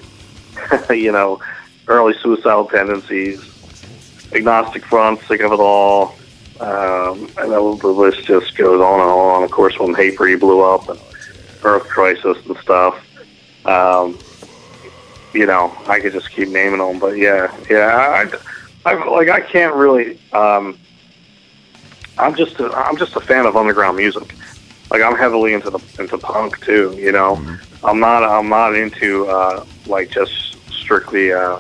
(laughs) you know, early suicidal tendencies, agnostic front, sick of it all, um, and the the list just goes on and on. Of course, when Hatebreed blew up and Earth Crisis and stuff. Um, you know, I could just keep naming them, but yeah, yeah, I, I like I can't really. Um, I'm just a, I'm just a fan of underground music. Like I'm heavily into the into punk too. You know, I'm not I'm not into uh, like just strictly uh,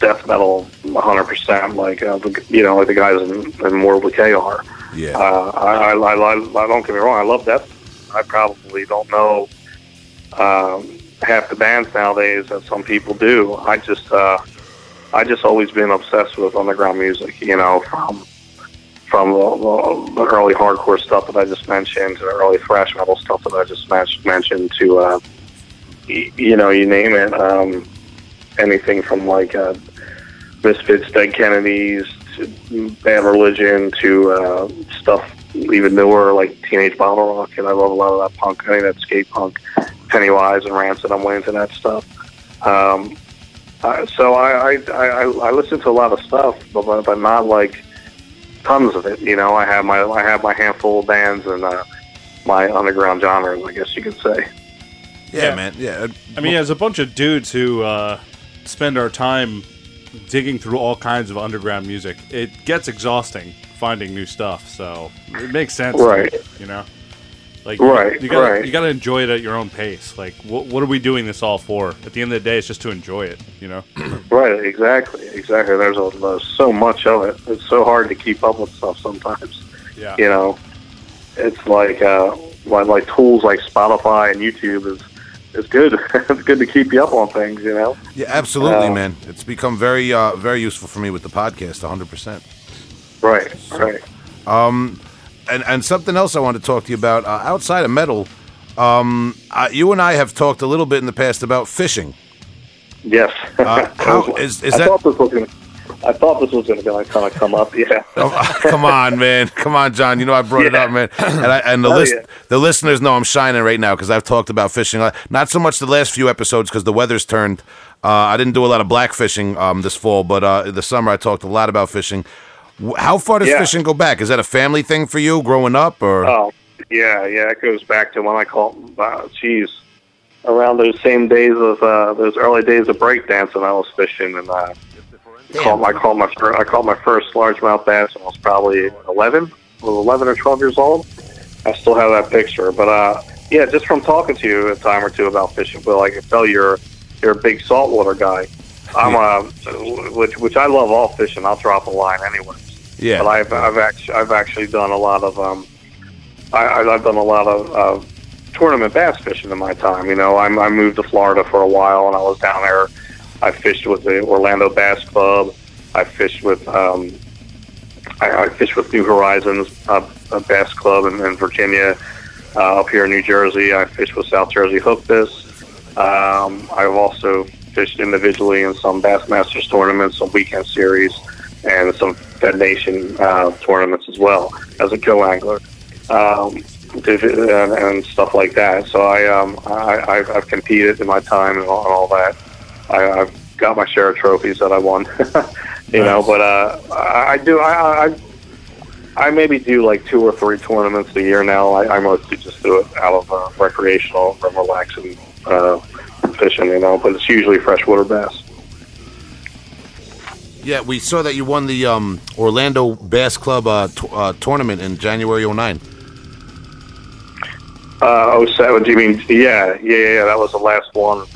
death metal 100 percent like uh, the, you know like the guys in, in Mortal Decay are. Yeah. Uh, I, I, I, I, I don't get me wrong. I love death. I probably don't know um, half the bands nowadays that some people do. I just, uh, I just always been obsessed with underground music. You know, from from the, the, the early hardcore stuff that I just mentioned to the early thrash metal stuff that I just mentioned to, uh, y- you know, you name it. Um, anything from like uh, Misfits, Dead Kennedys, to Bad Religion, to uh, stuff even newer like Teenage Bottlerocket, and I love a lot of that punk. I think that skate punk, Pennywise and Rancid. I'm way into that stuff. Um, uh, so I, I I I listen to a lot of stuff, but but not like tons of it. You know, I have my I have my handful of bands and uh, my underground genres, I guess you could say. Yeah, Yeah. man. Yeah. I mean, as a bunch of dudes who uh, spend our time digging through all kinds of underground music, it gets exhausting finding new stuff. So it makes sense, Right. You know, like Right, you gotta, right. You got to enjoy it at your own pace. Like, what, what are we doing this all for? At the end of the day, it's just to enjoy it. You know. (clears throat) Right, exactly, exactly. There's, a, there's so much of it. It's so hard to keep up with stuff sometimes. Yeah. You know, it's like uh, like, like tools like Spotify and YouTube is is good. (laughs) it's good to keep you up on things. You know. Yeah, absolutely, Uh, man. It's become very, uh, very useful for me with the podcast, 100%. Right, right. And and something else I want to talk to you about uh, outside of metal. Um, uh, you and I have talked a little bit in the past about fishing. Yes. Uh, (laughs) how is is I that? thought this was gonna. I thought this was going to kind of come up. Yeah. (laughs) Oh, come on, man. Come on, John. You know I brought it up, man. And, I, and the Oh, list, yeah. the listeners know I'm shining right now because I've talked about fishing. Not so much the last few episodes because the weather's turned. Uh, I didn't do a lot of black fishing um, this fall, but uh, in the summer I talked a lot about fishing. How far does Yeah. fishing go back? Is that a family thing for you growing up, or Oh, yeah, yeah. It goes back to when I call, uh, geez, around those same days of uh, those early days of breakdancing. I was fishing and uh, caught, I caught my fir- I caught my first largemouth bass when I was probably eleven, I was eleven or twelve years old. I still have that picture, but uh, yeah, just from talking to you a time or two about fishing, Bill, I can tell you're you're a big saltwater guy. I'm a which which I love all fishing. I'll drop a line anyway. yeah? But I've I've actually I've actually done a lot of um, I, I- I've done a lot of uh, tournament bass fishing in my time. You know, I'm, I moved to Florida for a while, and I was down there. I fished with the Orlando Bass Club. I fished with um, I, I fished with New Horizons uh, a Bass Club in, in Virginia. Uh, up here in New Jersey, I fished with South Jersey Hook Fish. Um, I've also fished individually in some Bassmasters tournaments, some weekend series, and some Fed Nation uh, tournaments as well as a co-angler um, and, and stuff like that. So I, um, I I've, competed in my time and all that. I, I've got my share of trophies that I won, (laughs) you know. But uh, I, I do I, I I maybe do like two or three tournaments a year now. I, I mostly just do it out of uh, recreational, from relaxing uh, fishing, you know. But it's usually freshwater bass. yeah, we saw that you won the um, Orlando Bass Club uh, t- uh, tournament in January 09. Uh, oh seven? Do you mean? Yeah, yeah, yeah. That was the last one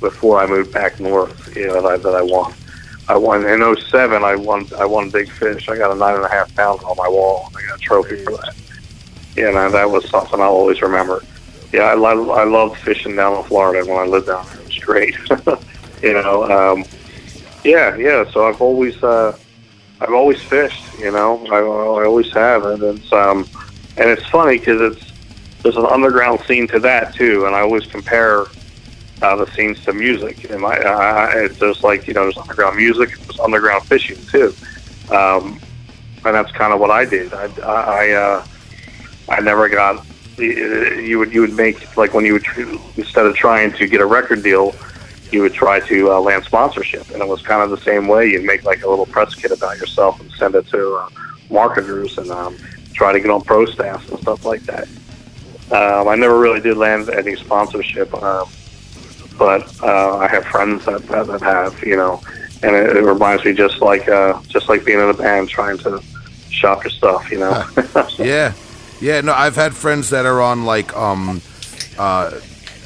before I moved back north. You know that I, that I won. I won in 07, I won. I won a big fish. I got a nine and a half pound on my wall. I got a trophy for that. Yeah, and that was something I'll always remember. Yeah, I love I loved fishing down in Florida when I lived down there. It was great. (laughs) you know. Um, yeah, yeah. So I've always uh, I've always fished. You know, I, I always have, and it's um, and it's funny because it's there's an underground scene to that too, and I always compare uh, the scenes to music. And my, uh, it's just like you know, there's underground music, there's underground fishing too, um, and that's kind of what I did. I, I, uh, I never got. You would you would make like when you would instead of trying to get a record deal, you would try to uh, land sponsorship, and it was kind of the same way. You'd make like a little press kit about yourself and send it to uh, marketers and um, try to get on pro staffs and stuff like that. Um, I never really did land any sponsorship, um, but uh, I have friends that, that, that have, you know, and it, it reminds me just like uh, just like being in a band trying to shop your stuff, you know. (laughs) Yeah, yeah. No, I've had friends that are on like um, uh,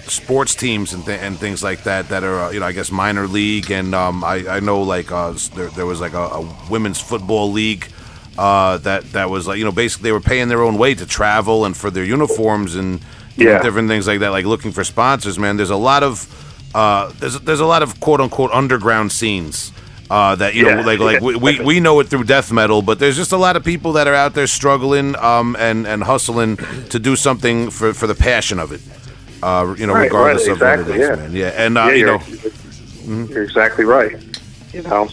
sports teams and th- and things like that that are uh, you know I guess minor league and um, I I know like uh, there there was like a, a women's football league. Uh, that that was like you know basically they were paying their own way to travel and for their uniforms and Yeah. different things like that like looking for sponsors man there's a lot of uh, there's there's a lot of quote unquote underground scenes uh, that you know Yeah. like like we, we we know it through death metal but there's just a lot of people that are out there struggling um, and and hustling to do something for for the passion of it Uh, you know, Right, regardless right, of what it is, yeah. man. Yeah, and uh, yeah, you know, you're exactly right. You know,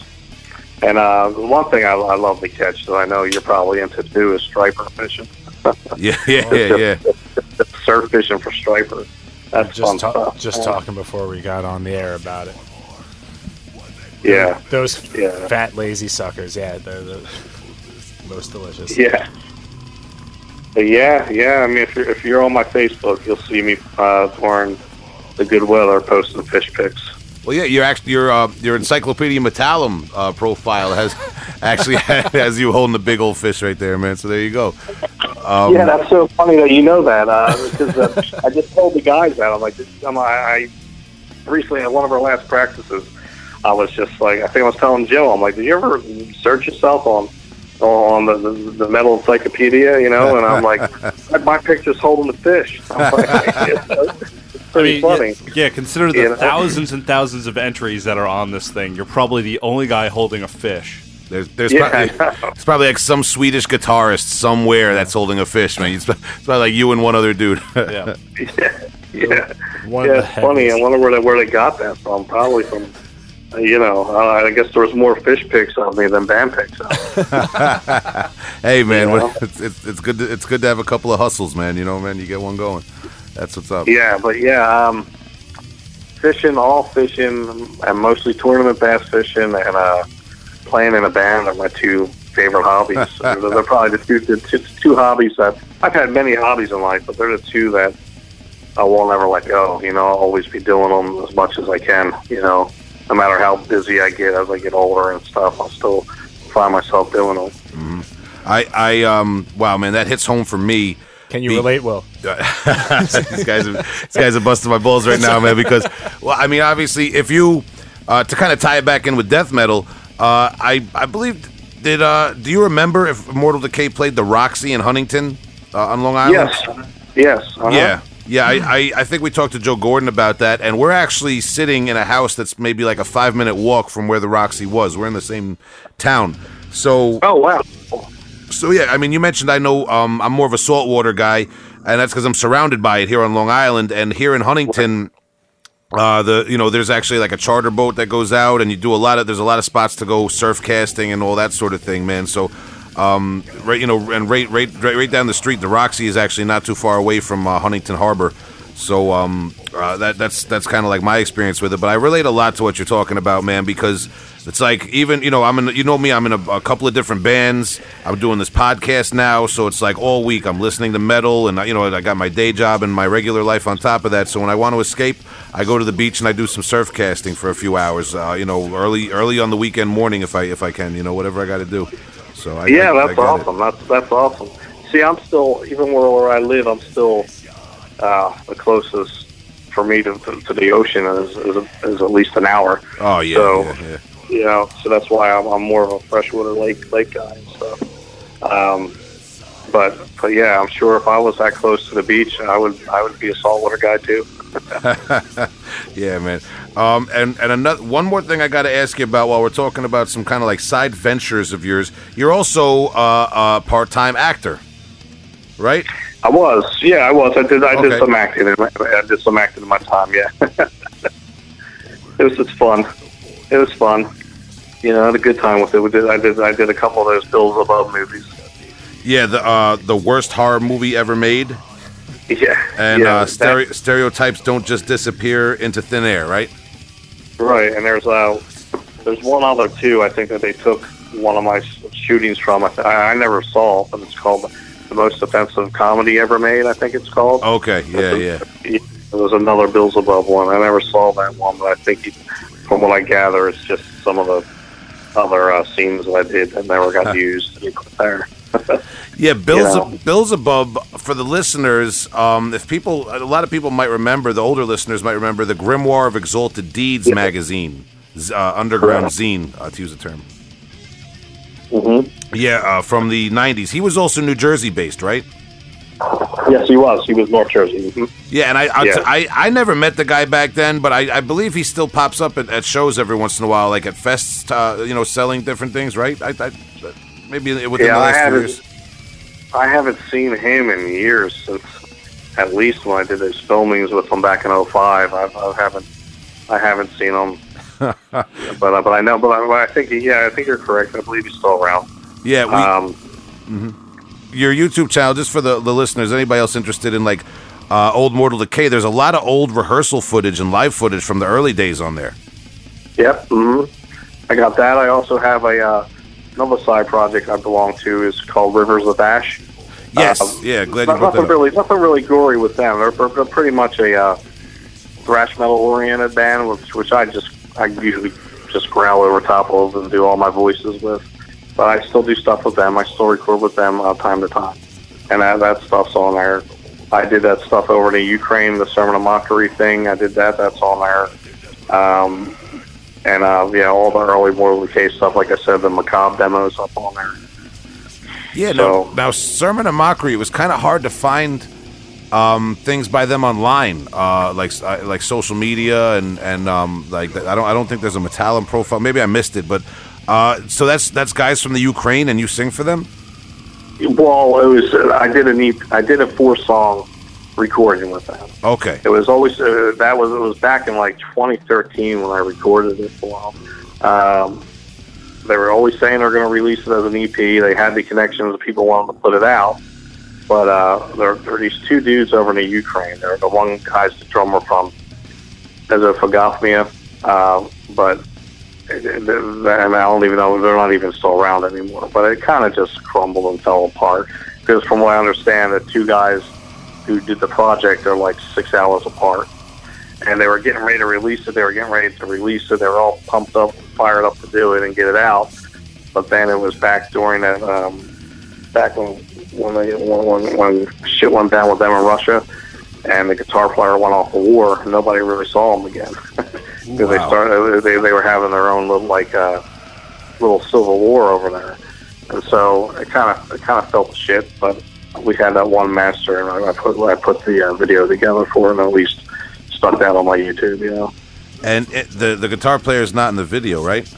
and uh, one thing I, I love to catch that I know you're probably into too is striper fishing. (laughs) yeah, yeah, yeah, yeah. (laughs) Surf fishing for striper. That's fun Just ta- stuff. just talking before we got on the air about it. Yeah, Those Yeah. fat lazy suckers, yeah, they're the most delicious. yeah. But yeah, yeah. I mean, if you're if you're on my Facebook, you'll see me uh, during the good weather posting fish pics. Well, yeah, your actually your uh, your Encyclopedia Metallum uh, profile has (laughs) actually (laughs) has you holding the big old fish right there, man. So there you go. Um, yeah, that's so funny that you know that uh, (laughs) because uh, I just told the guys that I'm like, I'm, I, I recently at one of our last practices, I was just like, I think I was telling Joe, I'm like, did you ever search yourself on on the, the, the metal encyclopedia, you know? And I'm like, (laughs) my picture's holding the fish. I'm like, (laughs) it's I pretty mean, funny. yeah, yeah, consider the You know? thousands and thousands of entries that are on this thing. You're probably the only guy holding a fish. There's there's Yeah, probably, (laughs) it's probably like some Swedish guitarist somewhere that's holding a fish, man. It's, it's probably like you and one other dude. (laughs) Yeah. Yeah, (laughs) yeah. One yeah it's funny. I wonder where they, where they got that from. Probably from, uh, you know, uh, I guess there was more fish pics of me than band pics. Of me. hey, man, You know? it's, it's it's good to, it's good to have a couple of hustles, man. You know, man, you get one going. That's what's up. Yeah, but yeah, um, fishing, all fishing, and mostly tournament bass fishing, and uh, playing in a band are my two favorite hobbies. (laughs) they're, they're probably the two, the two, two hobbies that I've had many hobbies in life, but they're the two that I won't ever let go. You know, I'll always be doing them as much as I can. You know, no matter how busy I get as I get older and stuff, I'll still find myself doing them. I I um wow, man, that hits home for me. Can you Be- relate, Will? (laughs) these guys are these guys are busting my balls right now, man. Because well, I mean, obviously, if you uh, to kind of tie it back in with death metal, uh, I I believe did uh, do you remember if Mortal Decay played the Roxy in Huntington uh, on Long Island? Yes, yes, uh-huh. Yeah. Yeah, I, I, I think we talked to Joe Gordon about that, and we're actually sitting in a house that's maybe like a five minute walk from where the Roxy was. We're in the same town. So Oh wow. so yeah, I mean, you mentioned I know um, I'm more of a saltwater guy, and that's because I'm surrounded by it here on Long Island, and here in Huntington, uh, the you know there's actually like a charter boat that goes out, and you do a lot of there's a lot of spots to go surf casting and all that sort of thing, man. So. Um, right, you know, and right, right, right, down the street, the Roxy is actually not too far away from uh, Huntington Harbor. So um, uh, that that's that's kind of like my experience with it. But I relate a lot to what you're talking about, man, because it's like even you know I'm in you know me I'm in a, a couple of different bands. I'm doing this podcast now, so it's like all week I'm listening to metal, and you know I got my day job and my regular life on top of that. So when I want to escape, I go to the beach and I do some surf casting for a few hours. Uh, you know, early early on the weekend morning if I if I can, you know, whatever I got to do. So I, Yeah, I- I that's it. awesome. That's that's awesome. See, I'm still even where, where I live. I'm still uh, the closest for me to, to, to the ocean is, is, is at least an hour. Oh yeah, So- yeah, yeah. You know, so that's why I'm, I'm more of a freshwater lake lake guy and stuff. Um, but but yeah, I'm sure if I was that close to the beach, I would I would be a saltwater guy too. (laughs) Yeah, man. Um, and and another one more thing I got to ask you about while we're talking about some kind of like side ventures of yours. You're also uh, a part-time actor, right? I was, yeah, I was. I did I Okay. did some acting. In my, I did some acting in my time. Yeah, (laughs) it was just fun. It was fun. You know, I had a good time with it. We did. I did. I did a couple of those Bill Zebub movies. Yeah, the uh, the worst horror movie ever made, Yeah, and yeah, uh, stere- stereotypes don't just disappear into thin air, right? right. And there's uh, there's one other too. I think that they took one of my shootings from. I, th- I never saw, but it's called the most offensive comedy ever made. I think it's called. Okay, yeah, yeah. There was another Bill Zebub one. I never saw that one, but I think, he, from what I gather, it's just some of the other uh, scenes that I did that never got (laughs) used to be put there. (laughs) Yeah, Bill's You know? For the listeners. Um, if people, a lot of people might remember, the older listeners might remember the Grimoire of Exalted Deeds magazine, uh, underground zine, uh, to use the term. hmm Yeah, uh, from the '90s. He was also New Jersey based, right? Yes, he was. He was North Jersey. Mhm. Yeah, and I I, Yeah. I, I never met the guy back then, but I, I believe he still pops up at, at shows every once in a while, like at fests, uh, you know, selling different things, right? I, I maybe within Yeah, the I last few years. I haven't seen him in years since at least when I did those filmings with him back in 05. I, I haven't I haven't seen him, (laughs) but uh, but I know. But I, but I think yeah, I think you're correct. I believe he's still around. Yeah, we, Um, your YouTube channel, just for the, the listeners, anybody else interested in like uh, old Mortal Decay, there's a lot of old rehearsal footage and live footage from the early days on there. Yep. hmm I got that. I also have a uh, another side project I belong to is called Rivers of Ash. Yes, Uh, yeah, glad you brought that nothing up. really, nothing really gory with them. They're, they're, they're pretty much a uh, thrash metal oriented band, which which I just I usually just growl over top of and do all my voices with. But I still do stuff with them. I still record with them uh, time to time, and that that stuff's on there. I did that stuff over in Ukraine, the Sermon of Mockery thing. I did that. That's on there. Um, and uh, yeah, all the early Mortal Decay stuff. Like I said, the macabre demos up on there. Yeah, now, So- now Sermon of Mockery, it was kind of hard to find um, things by them online, uh, like uh, like social media and and um, like I don't I don't think there's a Metallum profile. Maybe I missed it, but uh, so that's that's guys from the Ukraine, and you sing for them. Well, it was. I did an EP, I did a four song recording with them. Okay, It was always uh, that was it was back in like 2013 when I recorded it for them. Um, they were always saying they're going to release it as an EP. They had the connections, people wanted to put it out. But uh, there, there are these two dudes over in the Ukraine. They're the one guy's the drummer from Ezophagothmia, uh, but and I don't even know they're not even still around anymore. But it kind of just crumbled and fell apart because, from what I understand, the two guys who did the project are like six hours apart, and they were getting ready to release it. They were getting ready to release it. They were all pumped up, fired up to do it and get it out. But then it was back during that, um, back when when, they, when when shit went down with them in Russia, and the guitar player went off the war. Nobody really saw him again (laughs) because they started. They they were having their own little like uh, little civil war over there, and so it kind of it kind of felt shit. But we had that one master, and I, I put I put the uh, video together for it, and at least stuck that on my YouTube. You know, and it, the the guitar player is not in the video, right?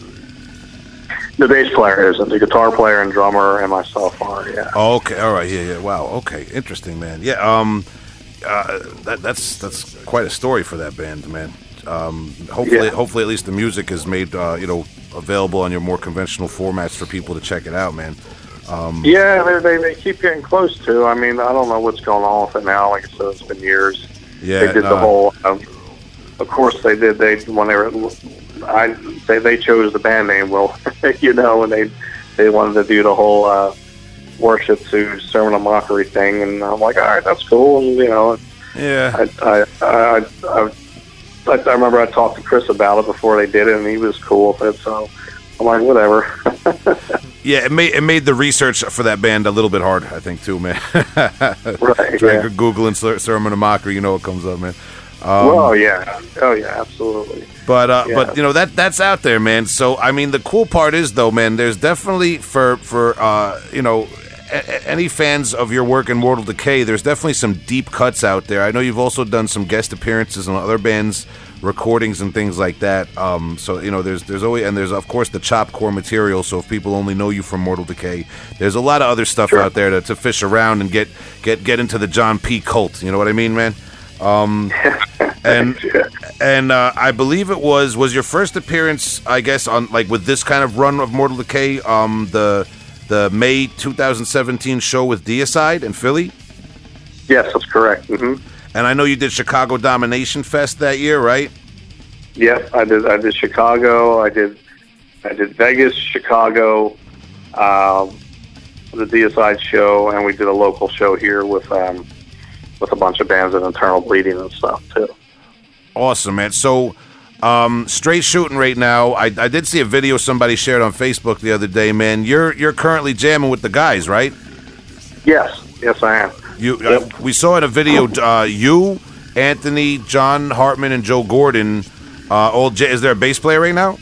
the bass player isn't. The guitar player and drummer and myself are. Yeah. Oh, okay, all right, yeah, yeah. Wow, okay, interesting, man. Yeah, um, uh, that, that's that's quite a story for that band, man. Um, hopefully, Yeah. hopefully, at least the music is made, uh, you know, available on your more conventional formats for people to check it out, man. Yeah, they, they they keep getting close to. I mean, I don't know what's going on with it now. Like I said, it's been years. Yeah, they did the whole. Um, of course, they did. They when they were, I they they chose the band name. Well, (laughs) you know, and they they wanted to do the whole uh, worship to sermon of mockery thing, and I'm like, all right, that's cool. You know, Yeah, I I I I, I, I remember I talked to Chris about it before they did it, and he was cool with it. So I'm like, whatever. (laughs) yeah. It made it made the research for that band a little bit hard, I think, too, man. right. Trying (laughs) yeah. Google and ser- sermon of mockery, you know what comes up, man. well, yeah. Oh, yeah. Absolutely. But uh, Yeah. but you know that that's out there, man. So I mean, the cool part is though, man. There's definitely for for uh, you know a- any fans of your work in Mortal Decay. There's definitely some deep cuts out there. I know you've also done some guest appearances on other bands' recordings and things like that. Um, so you know, there's there's always and there's of course the chop core material. So if people only know you from Mortal Decay, there's a lot of other stuff Sure. out there to, to fish around and get get get into the John P. cult. You know what I mean, man? Um, (laughs) and and uh, I believe it was was your first appearance, I guess, on like with this kind of run of Mortal Decay, um, the the May 2017 show with Deicide in Philly, Yes, that's correct. hmm and I know you did Chicago Domination Fest that year, right? Yep, I did. I did Chicago. I did. I did Vegas, Chicago, um, the Deicide show, and we did a local show here with um, with a bunch of bands and internal bleeding and stuff too. Awesome, man. So. Um, straight shooting right now. I, I did see a video somebody shared on Facebook the other day, man. You're you're currently jamming with the guys, right? Yes, yes, I am. You, uh, we saw in a video uh, you, Anthony, John Hartman, and Joe Gordon. Uh, all j- is there a bass player right now?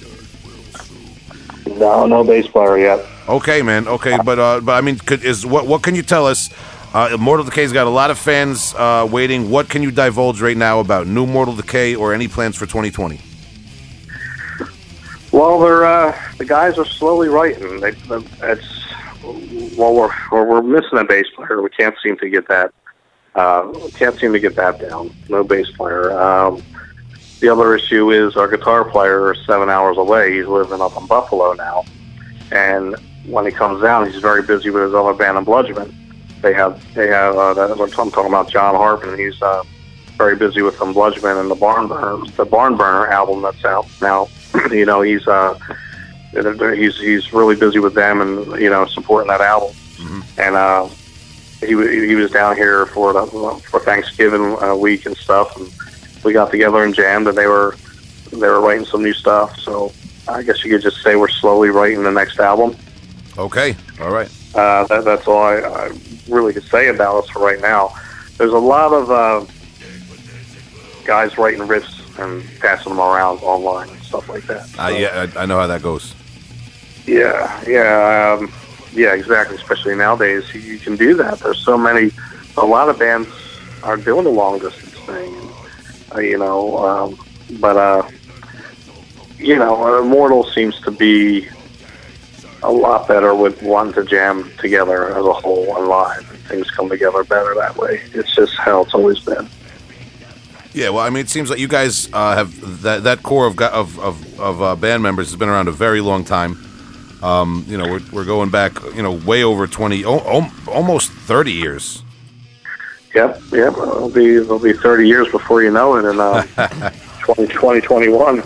No, no bass player yet. Okay, man. Okay, but uh, but I mean, could, is what what can you tell us? Uh, Mortal Decay's got a lot of fans uh, waiting. What can you divulge right now about new Mortal Decay or any plans for 2020? Well, they're uh, the guys are slowly writing. They, it's well, we're, we're missing a bass player. We can't seem to get that Uh, can't seem to get that down. No bass player. Um, the other issue is our guitar player is seven hours away. He's living up in Buffalo now, and when he comes down, he's very busy with his other band, Bludgeon. They have they have uh, that, I'm talking about John Harpen. He's uh, very busy with some Bludgeon and the Barn the Barn Burner album that's out now. (clears throat) you know, he's uh, he's he's really busy with them and you know supporting that album. And uh, he he was down here for the, for Thanksgiving uh, week and stuff, and we got together and jammed, and they were they were writing some new stuff. So I guess you could just say we're slowly writing the next album. Okay, all right. Uh, that, that's all I, I really could say about us for right now. There's a lot of uh, guys writing riffs and passing them around online stuff like that. Uh, yeah, I, I know how that goes. yeah, yeah, um, yeah, exactly. Especially nowadays, you, you can do that. There's so many. A lot of bands are doing the long distance thing, and, uh, you know. Um, but uh, you know, Immortal seems to be a lot better with one to jam together as a whole and live. Things come together better that way. It's just how it's always been. Yeah, well, I mean, it seems like you guys uh, have that that core of of of, of uh, band members has been around a very long time. Um, you know, we're, we're going back, you know, way over twenty, o- o- almost thirty years. Yep, yep. It'll be it'll be 30 years before you know it in uh, (laughs) 20, 2021.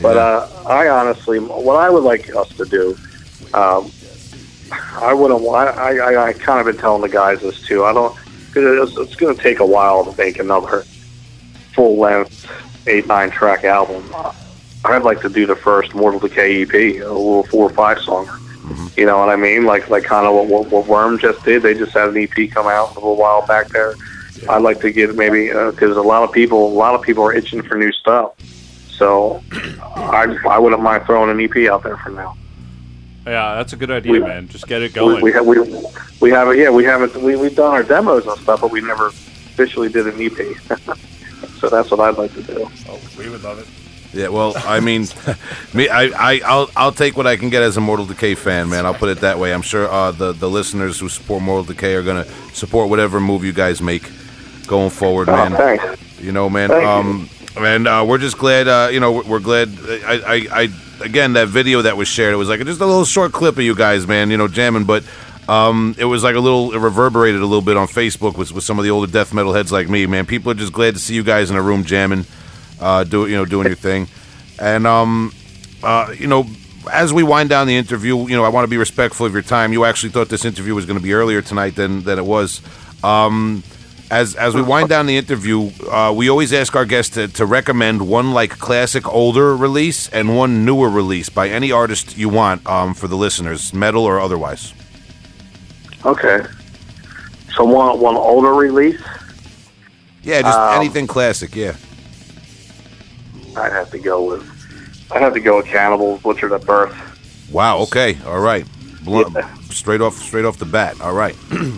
But uh, I honestly, what I would like us to do, um, I wouldn't. I, I I kind of been telling the guys this too. I don't. Cause it's, it's going to take a while to make another full length eight nine track album. Uh, I'd like to do the first Mortal Decay EP, a little four or five song. You know what I mean? Like like kind of what, what what Worm just did. They just had an EP come out a little while back there. I'd like to get maybe because a lot of people a lot of people are itching for new stuff. So I I wouldn't mind throwing an EP out there for now. Yeah, that's a good idea, We- man. Just get it going. we have we we have it. yeah we haven't we we've done our demos and stuff, but we never officially did an EP. (laughs) so that's what I'd like to do. oh, we would love it. Yeah, well, I mean, (laughs) me, I, I, I'll, I'll take what I can get as a Mortal Decay fan, man. I'll put it that way. I'm sure uh, the the listeners who support Mortal Decay are gonna support whatever move you guys make going forward, Oh, man. thanks. You know, man. Thank you. um, and uh, we're just glad. Uh, you know, we're, we're glad. I, I, I, again, that video that was shared, it was like just a little short clip of you guys, man. You know, jamming, but. Um, it was like a little it reverberated a little bit on Facebook with, with some of the older death metal heads like me, man. People are just glad to see you guys in a room jamming, uh, you know doing your thing, and um, uh, you know, as we wind down the interview, you know, I want to be respectful of your time. You actually thought this interview was going to be earlier tonight than than it was. Um, as as we wind down the interview, uh, we always ask our guests to, to recommend one like classic older release and one newer release by any artist you want um, for the listeners, metal or otherwise. Okay. So one one older release, Yeah, just Um, anything classic. Yeah. I'd have to go with I'd have to go with Cannibals Butchered at Birth. Wow. Okay. All right. Blunt, Yeah. Straight off, straight off the bat. All right. (clears throat)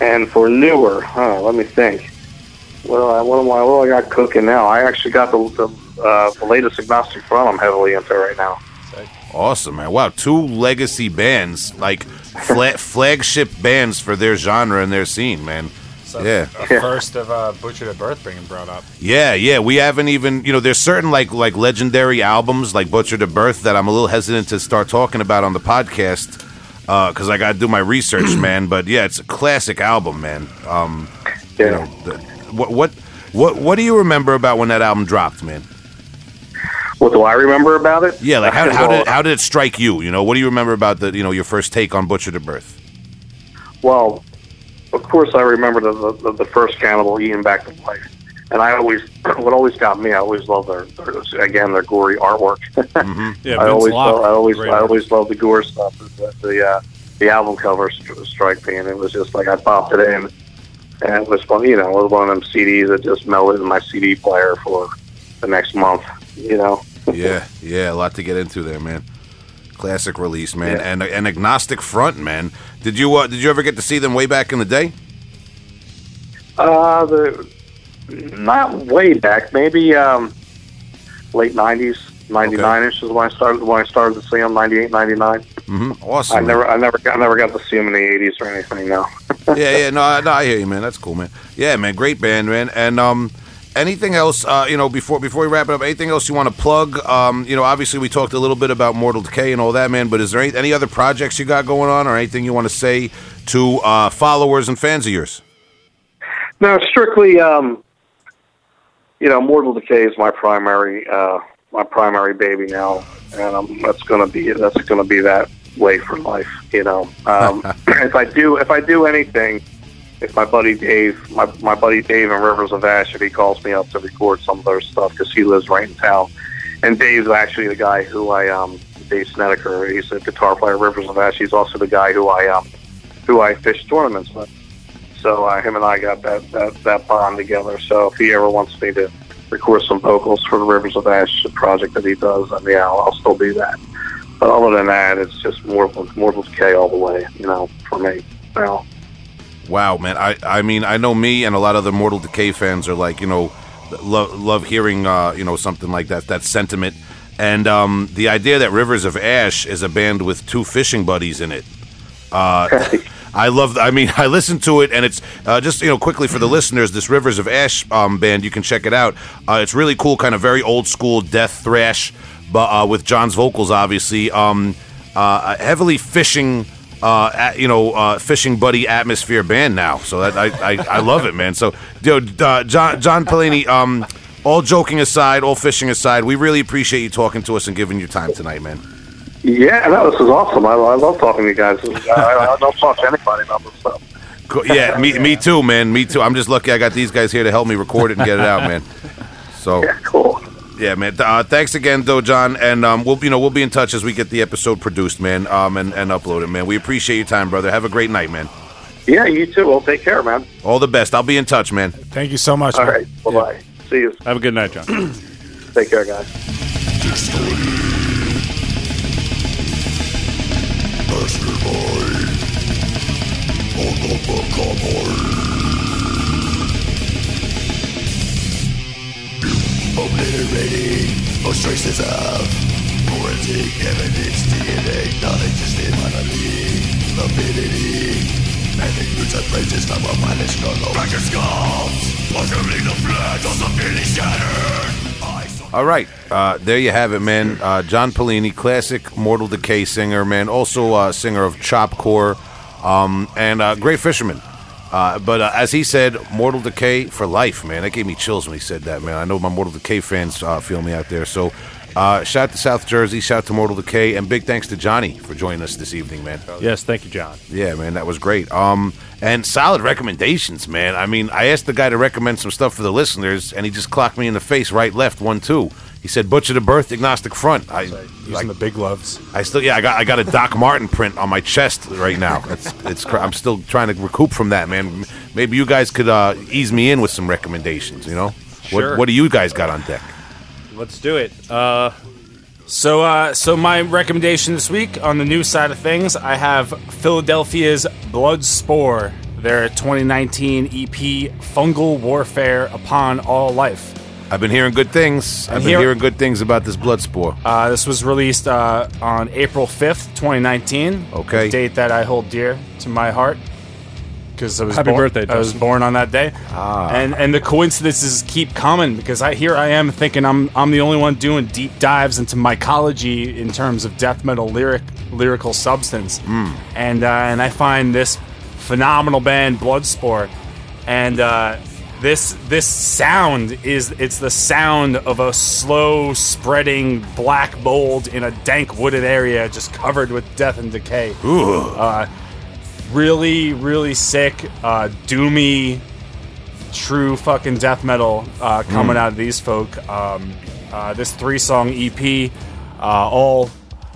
And for newer, huh, let me think. Well, I, what am I? What do I got cooking now? I actually got the the, uh, the latest agnostic front. I'm heavily into right now. Awesome, man. Wow, two legacy bands, like fla- flagship bands for their genre and their scene, man. So Yeah. a first of uh, Butchered at Birth being brought up. Yeah, yeah. We haven't even, you know, there's certain like like legendary albums like Butchered at Birth that I'm a little hesitant to start talking about on the podcast because I got to do my research, (clears throat) man. But yeah, it's a classic album, man. Um, Yeah. you know, the, what what what what do you remember about when that album dropped, man? What do I remember about it? Yeah, like how, how did how did it strike you? You know, what do you remember about the you know your first take on Butchered at Birth? Well, of course, I remember the the, the first Cannibal Eaten Back to Life, and I always (clears throat) what always got me. I always loved their, their again their gory artwork. (laughs) Yeah, I always Locke, I always I always loved the gore stuff. The the, uh, the album cover st- strike me, and it was just like I popped it in, and it was fun. You know, it was one of them CDs that just melted in my CD player for the next month. You know. Yeah, yeah, a lot to get into there, man. Classic release, man, Yeah. and an agnostic front, man. Did you uh, did you ever get to see them way back in the day? Uh, the not way back, maybe um, late nineties, ninety nine ish is when I started when I started to see them, 98, 99. Awesome. I man. never, I never, got, I never got to see them in the '80s or anything. No. (laughs) yeah, yeah, no, I- no, I hear you, man. That's cool, man. Yeah, man, great band, man. And um, anything else? Uh, you know, before before we wrap it up, anything else you want to plug? Um, you know, obviously we talked a little bit about Mortal Decay and all that, man. But is there any, any other projects you got going on, or anything you want to say to uh, followers and fans of yours? No, strictly, um, you know, Mortal Decay is my primary, uh, my primary baby now, and um, that's gonna be that's gonna be that way for life. You know, um, (laughs) if I do if I do anything, if my buddy Dave, my my buddy Dave in Rivers of Ash, if he calls me up to record some of their stuff because he lives right in town, and Dave's actually the guy who I um, Dave Snedeker, he's a guitar player, Rivers of Ash. He's also the guy who I um, who I fish tournaments with. So uh, him and I got that, that that bond together. So if he ever wants me to record some vocals for the Rivers of Ash project that he does, then yeah, I'll, I'll still do that. But other than that, it's just Mortal Mortal Decay all the way. You know, for me. Now, Wow, man. I I mean, I know me and a lot of the Mortal Decay fans are like, you know, love love hearing uh, you know, something like that that sentiment. And um, the idea that Rivers of Ash is a band with two fishing buddies in it. Uh, I love. I mean, (laughs) I listened to it, and it's uh, just you know quickly for the listeners. This Rivers of Ash um, band, you can check it out. Uh, it's really cool, kind of very old school death thrash, but uh, with John's vocals, obviously. Um, uh, heavily fishing, uh, at, you know, uh, fishing buddy atmosphere band now. So that I, I, I love it, man. So, know, uh, John John Paoline. Um, all joking aside, all fishing aside, we really appreciate you talking to us and giving your time tonight, man. yeah, no, this is awesome. I, I love talking to you guys. I, I don't talk to anybody about this stuff. Cool. Yeah, me, me too, man. Me too. I'm just lucky I got these guys here to help me record it and get it out, man. So (laughs) Yeah, cool. Yeah, man. Uh, thanks again, though, John, and um, we'll you know we'll be in touch as we get the episode produced, man, um, and and upload it, man. We appreciate your time, brother. Have a great night, man. Yeah, you too. Well, take care, man. All the best. I'll be in touch, man. Thank you so much. All man. right. Bye bye. See you. Have a good night, John. (clears throat) Take care, guys. Traces of forensic evidence, DNA, non-existent and from a violent struggle. Skulls, puncturing the flesh shattered. All right, uh, there you have it, man. Uh, John Paoline, classic Mortal Decay singer, man. Also uh, singer of Chopcore, um, and uh, great fisherman. Uh, but uh, as he said, Mortal Decay for life, man. That gave me chills when he said that, man. I know my Mortal Decay fans uh, feel me out there. So, uh, shout out to South Jersey, shout out to Mortal Decay, and big thanks to Johnny for joining us this evening, man. yes, thank you, John. Yeah, man, that was great. Um, and solid recommendations, man. I mean, I asked the guy to recommend some stuff for the listeners, and he just clocked me in the face, right, left, one, two. He said, "Butchered at Birth, Agnostic Front." I, Using I, the big gloves. I still, yeah, I got, I got a Doc Martin print on my chest right now. It's, it's, cr- I'm still trying to recoup from that, man. Maybe you guys could uh, ease me in with some recommendations. You know, Sure. what, what do you guys got on deck? Let's do it. Uh, So, uh, so my recommendation this week on the new side of things, I have Philadelphia's Blood Spore, their 2019 EP, "Fungal Warfare Upon All Life." I've been hearing good things. I've been hear- hearing good things about this blood spore. Uh, this was released uh, on April 5th, 2019. Okay. A date that I hold dear to my heart because I was Happy born, birthday, I was Dustin. born on that day. Ah. And and the coincidences keep coming because I here I am thinking I'm I'm the only one doing deep dives into mycology in terms of death metal lyric lyrical substance. Hmm. And uh, and I find this phenomenal band Blood Spore and uh, this this sound is it's the sound of a slow spreading black mold in a dank wooded area just covered with death and decay. Uh, really really sick uh, doomy true fucking death metal uh, coming out of these folk. Um, uh, this three song EP, uh, all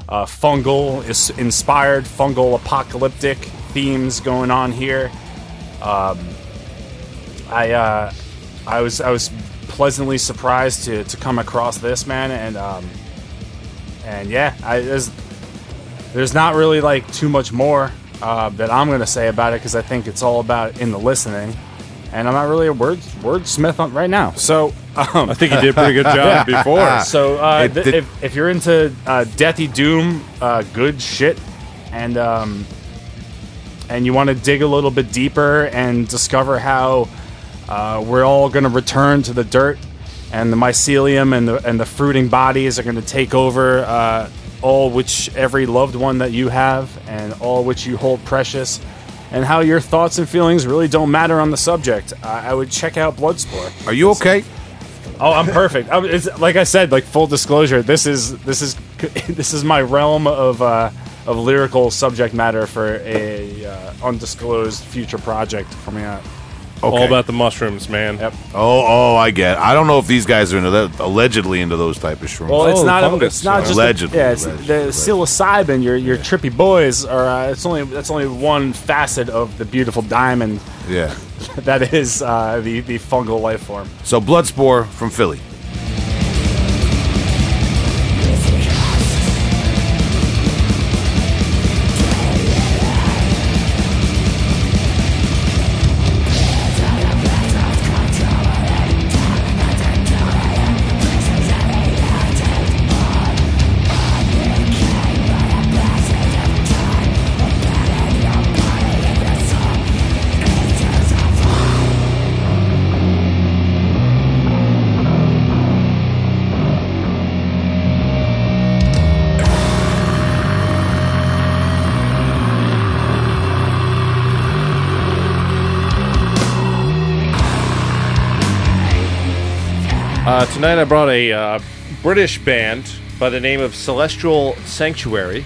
uh, fungal is inspired, fungal apocalyptic themes going on here. Um, I uh, I was I was pleasantly surprised to, to come across this man and um, and yeah, I, there's there's not really like too much more uh, that I'm gonna say about it because I think it's all about in the listening, and I'm not really a word wordsmith on right now. So um, I think you did a pretty good (laughs) job before. so uh, It th- did- if, if you're into uh, deathy doom, uh, good shit, and um, and you want to dig a little bit deeper and discover how uh, we're all going to return to the dirt, and the mycelium and the and the fruiting bodies are going to take over uh, all which every loved one that you have and all which you hold precious. And how your thoughts and feelings really don't matter on the subject. I I would check out Blood Spore. Are you okay? Oh, I'm perfect. I, it's, like I said, like full disclosure, this is this is (laughs) this is my realm of uh, of lyrical subject matter for a uh, undisclosed future project coming out. Okay. All about the mushrooms, man. Yep. Oh, oh, I get. It. I don't know if these guys are into that, allegedly into those type of shrooms. Well, it's Oh, not. fungus, It's not just Allegedly, yeah. It's allegedly, the allegedly. psilocybin. Your your trippy boys are. Uh, it's only that's only one facet of the beautiful diamond yeah. (laughs) that is uh, the the fungal life form. So Blood Spore from Philly. Uh, tonight I brought a uh, British band by the name of Celestial Sanctuary.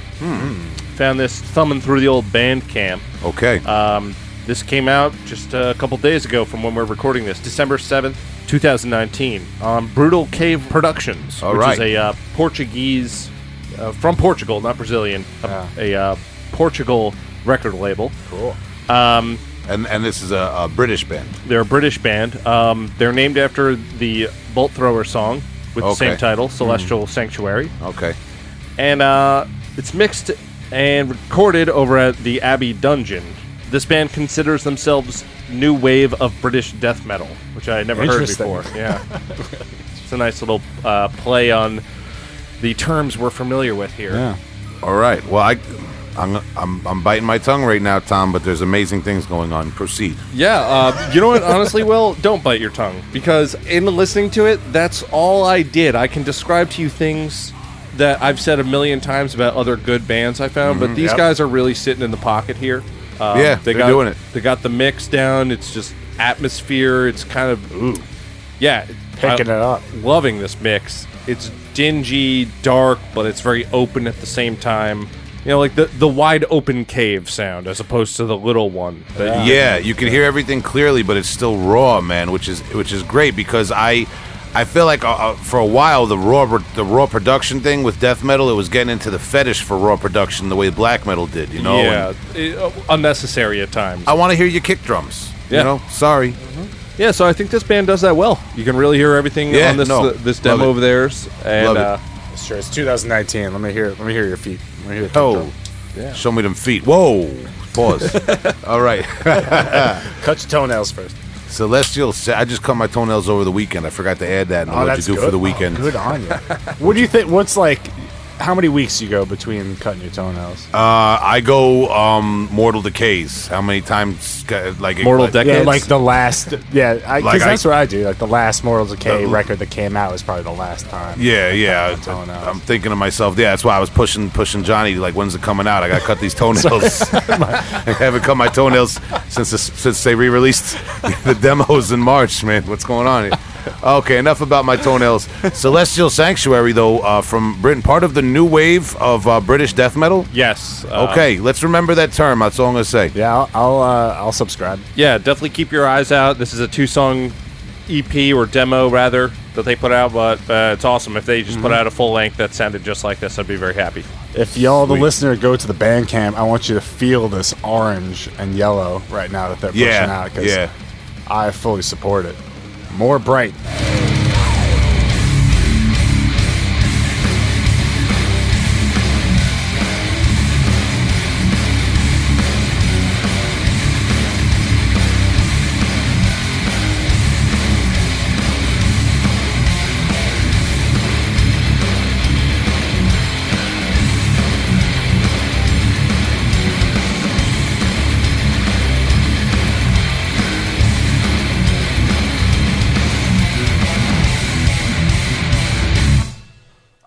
Found this thumbing through the old Bandcamp. Okay. Um, this came out just a couple days ago from when we're recording this, December 7th, 2019, on Brutal Cave Productions, All which right. is a uh, Portuguese, uh, from Portugal, not Brazilian, a, a uh, Portugal record label. Cool. Um, and and this is a, a British band. they're a British band. Um, they're named after the Bolt Thrower song with the Okay. same title, Celestial Sanctuary. Okay. and uh, it's mixed and recorded over at the Abbey Dungeon. This band considers themselves new wave of British death metal, which I had never heard Interesting. before. (laughs) Yeah, it's a nice little uh, play on the terms we're familiar with here. Yeah. All right. Well, I, I'm, I'm I'm biting my tongue right now, Tom. But there's amazing things going on. Proceed. Yeah, uh, you know what? Honestly, Will, don't bite your tongue because in listening to it, that's all I did. I can describe to you things that I've said a million times about other good bands I found, but these Yep. guys are really sitting in the pocket here. Um, Yeah, they they're got, doing it. They got the mix down. It's just atmosphere. It's kind of ooh, yeah, Picking I- it up. Loving this mix. It's dingy, dark, but it's very open at the same time. You know, like the the wide open cave sound as opposed to the little one. that- Yeah, you can hear everything clearly, but it's still raw, man, which is which is great because I I feel like uh, uh, for a while the raw the raw production thing with death metal it was getting into the fetish for raw production the way black metal did, you know. yeah, it- uh, unnecessary at times. I want to hear your kick drums. Yeah. You know, sorry. Yeah, so I think this band does that well. You can really hear everything Yeah, on this no, this love demo it. of theirs, and Love it. uh, Sure. It's 2019. Let me hear. Let me hear your feet. Let me hear. your Oh, yeah. show me them feet. Whoa, pause. (laughs) All right, (laughs) Cut your toenails first. Celestial. Sa- I just cut my toenails over the weekend. I forgot to add that. And Oh, what that's you do good. for the oh, weekend? Good on you. (laughs) what do you think? What's like? How many weeks you go between cutting your toenails? Uh, I go um, Mortal Decays. How many times? uh, Like Mortal like, Decades. yeah, like the last. Yeah, I, 'cause Like I- that's what I do. Like the last Mortal Decay The- record that came out was probably the last time. Yeah, yeah. Cutting my toenails. I'm thinking to myself, yeah, that's why I was pushing pushing Johnny. Like, when's it coming out? I got to cut these (laughs) toenails. (laughs) I haven't cut my toenails since this, since they re-released (laughs) the demos in March. Man, what's going on here? (laughs) Okay, enough about my toenails. (laughs) Celestial Sanctuary, though, uh, from Britain, part of the new wave of uh, British death metal. yes, uh, Okay, let's remember that term. That's all I'm gonna say. Yeah, I'll I'll, uh, I'll subscribe. yeah, definitely keep your eyes out. This is a two song EP or demo rather that they put out, but uh, it's awesome if they just Mm-hmm. put out a full length that sounded just like this. I'd be very happy. If y'all, the listener, go to the Bandcamp, I want you to feel this orange and yellow right now that they're pushing Yeah, out. 'cause yeah. I fully support it. More bright.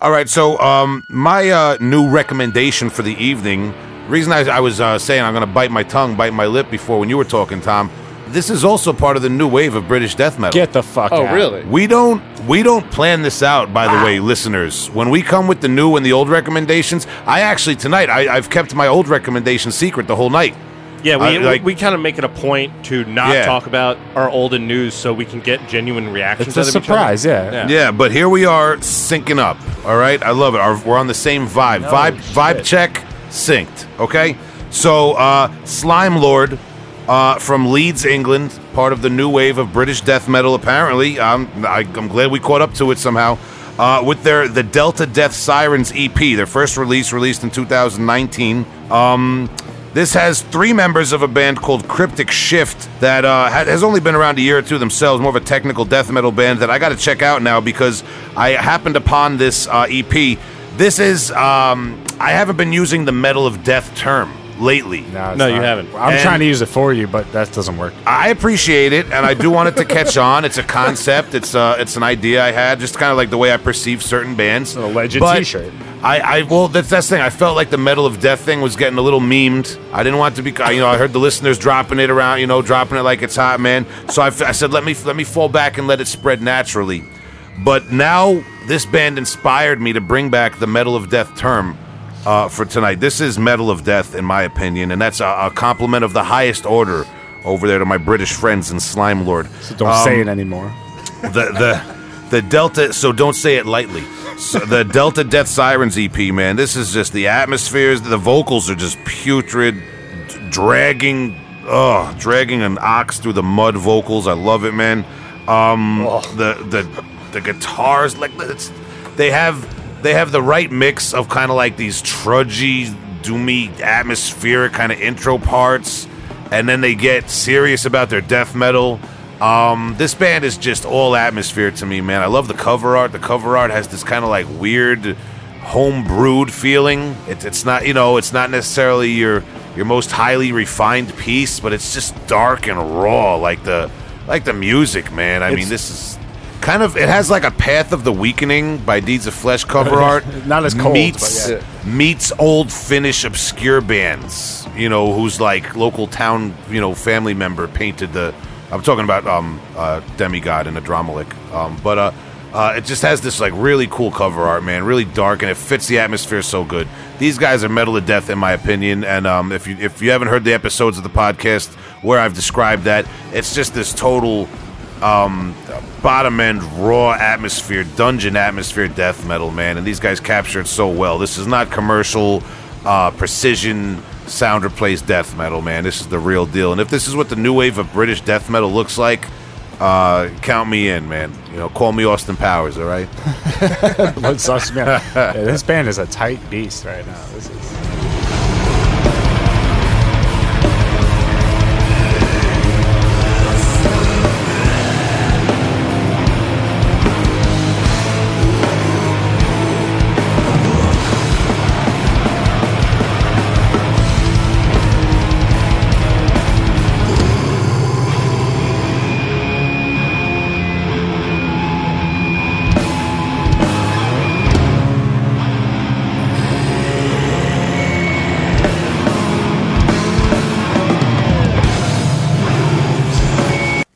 All right, so um, my uh, new recommendation for the evening. Reason I, I was uh, saying I'm going to bite my tongue, bite my lip before when you were talking, Tom. This is also part of the new wave of British death metal. Get the fuck Oh, out. really? We don't we don't plan this out, by the way, listeners. When we come with the new and the old recommendations, I actually tonight I, I've kept my old recommendation secret the whole night. Yeah, we, I- like- we, we kind of make it a point to not Yeah. talk about our olden news so we can get genuine reactions. It's a out of each other. surprise, yeah. Yeah, but here we are syncing up. All right, I love it. Our, we're on the same vibe. vibe vibe check synced. Okay, so uh, Slimelord uh, from Leeds, England, part of the new wave of British death metal. Apparently, um, I, I'm glad we caught up to it somehow. Uh, with their the Delta Death Sirens EP, their first release, released in 2019. Um, this has three members of a band called Cryptic Shift that uh, ha- has only been around a year or two themselves, more of a technical death metal band that I got to check out now because I happened upon this uh, EP. This is, um, I haven't been using the metal of death term lately. No, it's No, you haven't. I'm And- trying to use it for you, but that doesn't work. I appreciate it, and I do want it to catch on. It's a concept. It's uh, it's an idea I had, just kind of like the way I perceive certain bands. a legend t-shirt. I, I well, that's that's the thing. I felt like the Metal of Death thing was getting a little memed. I didn't want to be, you know. I heard the listeners dropping it around, you know, dropping it like it's hot, man. So I, I said, let me let me fall back and let it spread naturally. But now this band inspired me to bring back the Metal of Death term uh, for tonight. This is Metal of Death, in my opinion, and that's a, a compliment of the highest order over there to my British friends in Slimelord. So don't Um, say it anymore. the the the Delta. So don't say it lightly. So the (laughs) Delta Death Sirens EP, man. This is just the atmospheres. The vocals are just putrid, dragging, oh, dragging an ox through the mud vocals. I love it, man. Um, the the the guitars, like it's, they have they have the right mix of kind of like these trudgy, doomy, atmospheric kind of intro parts, and then they get serious about their death metal. Um, this band is just all atmosphere to me, man. I love the cover art. The cover art has this kind of like weird, home brewed feeling. It's it's not you know it's not necessarily your your most highly refined piece, but it's just dark and raw, like the like the music, man. I mean, this is kind of it has like a Path of the Weakening by Deeds of Flesh cover (laughs) art. Not as cold, meets but meets old Finnish obscure bands. You know, whose like local town you know family member painted the. I'm talking about um, uh, Demigod and Adramelech. Um, but uh, uh, it just has this like really cool cover art, man. Really dark, and it fits the atmosphere so good. These guys are metal to death, in my opinion. And um, if you if you haven't heard the episodes of the podcast where I've described that, it's just this total um, bottom end raw atmosphere, dungeon atmosphere, death metal, man. And these guys capture it so well. This is not commercial uh, precision sound replaced death metal, man. This is the real deal. And if this is what the new wave of British death metal looks like, uh, count me in, man. You know, call me Austin Powers, all right? What sucks, man. Yeah, this band is a tight beast right now. This is.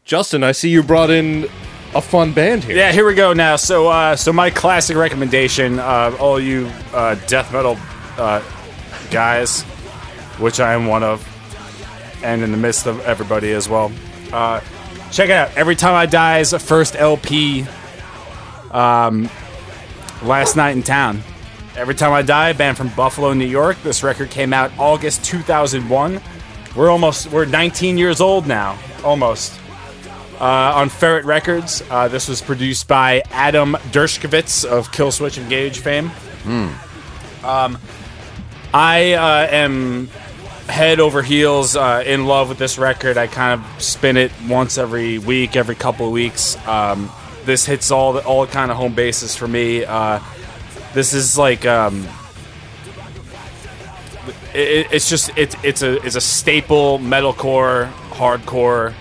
Justin, I see you brought in a fun band here. Yeah, here we go now. So, uh, so my classic recommendation, uh, all you uh, death metal uh, guys, which I am one of, and in the midst of everybody as well. Uh, check it out. Every time I die's first LP. Um, last night in town. Every time I die, band from Buffalo, New York. This record came out August 2001. We're almost we're 19 years old now, almost uh, on Ferret Records. Uh, this was produced by Adam Dershkovitz of Killswitch Engage fame. Um, I uh, am head over heels uh, in love with this record. I kind of spin it once every week, every couple of weeks. Um, this hits all the, all kind of home bases for me. Uh, this is like um, it, it's just it's it's a it's a staple metalcore, hardcore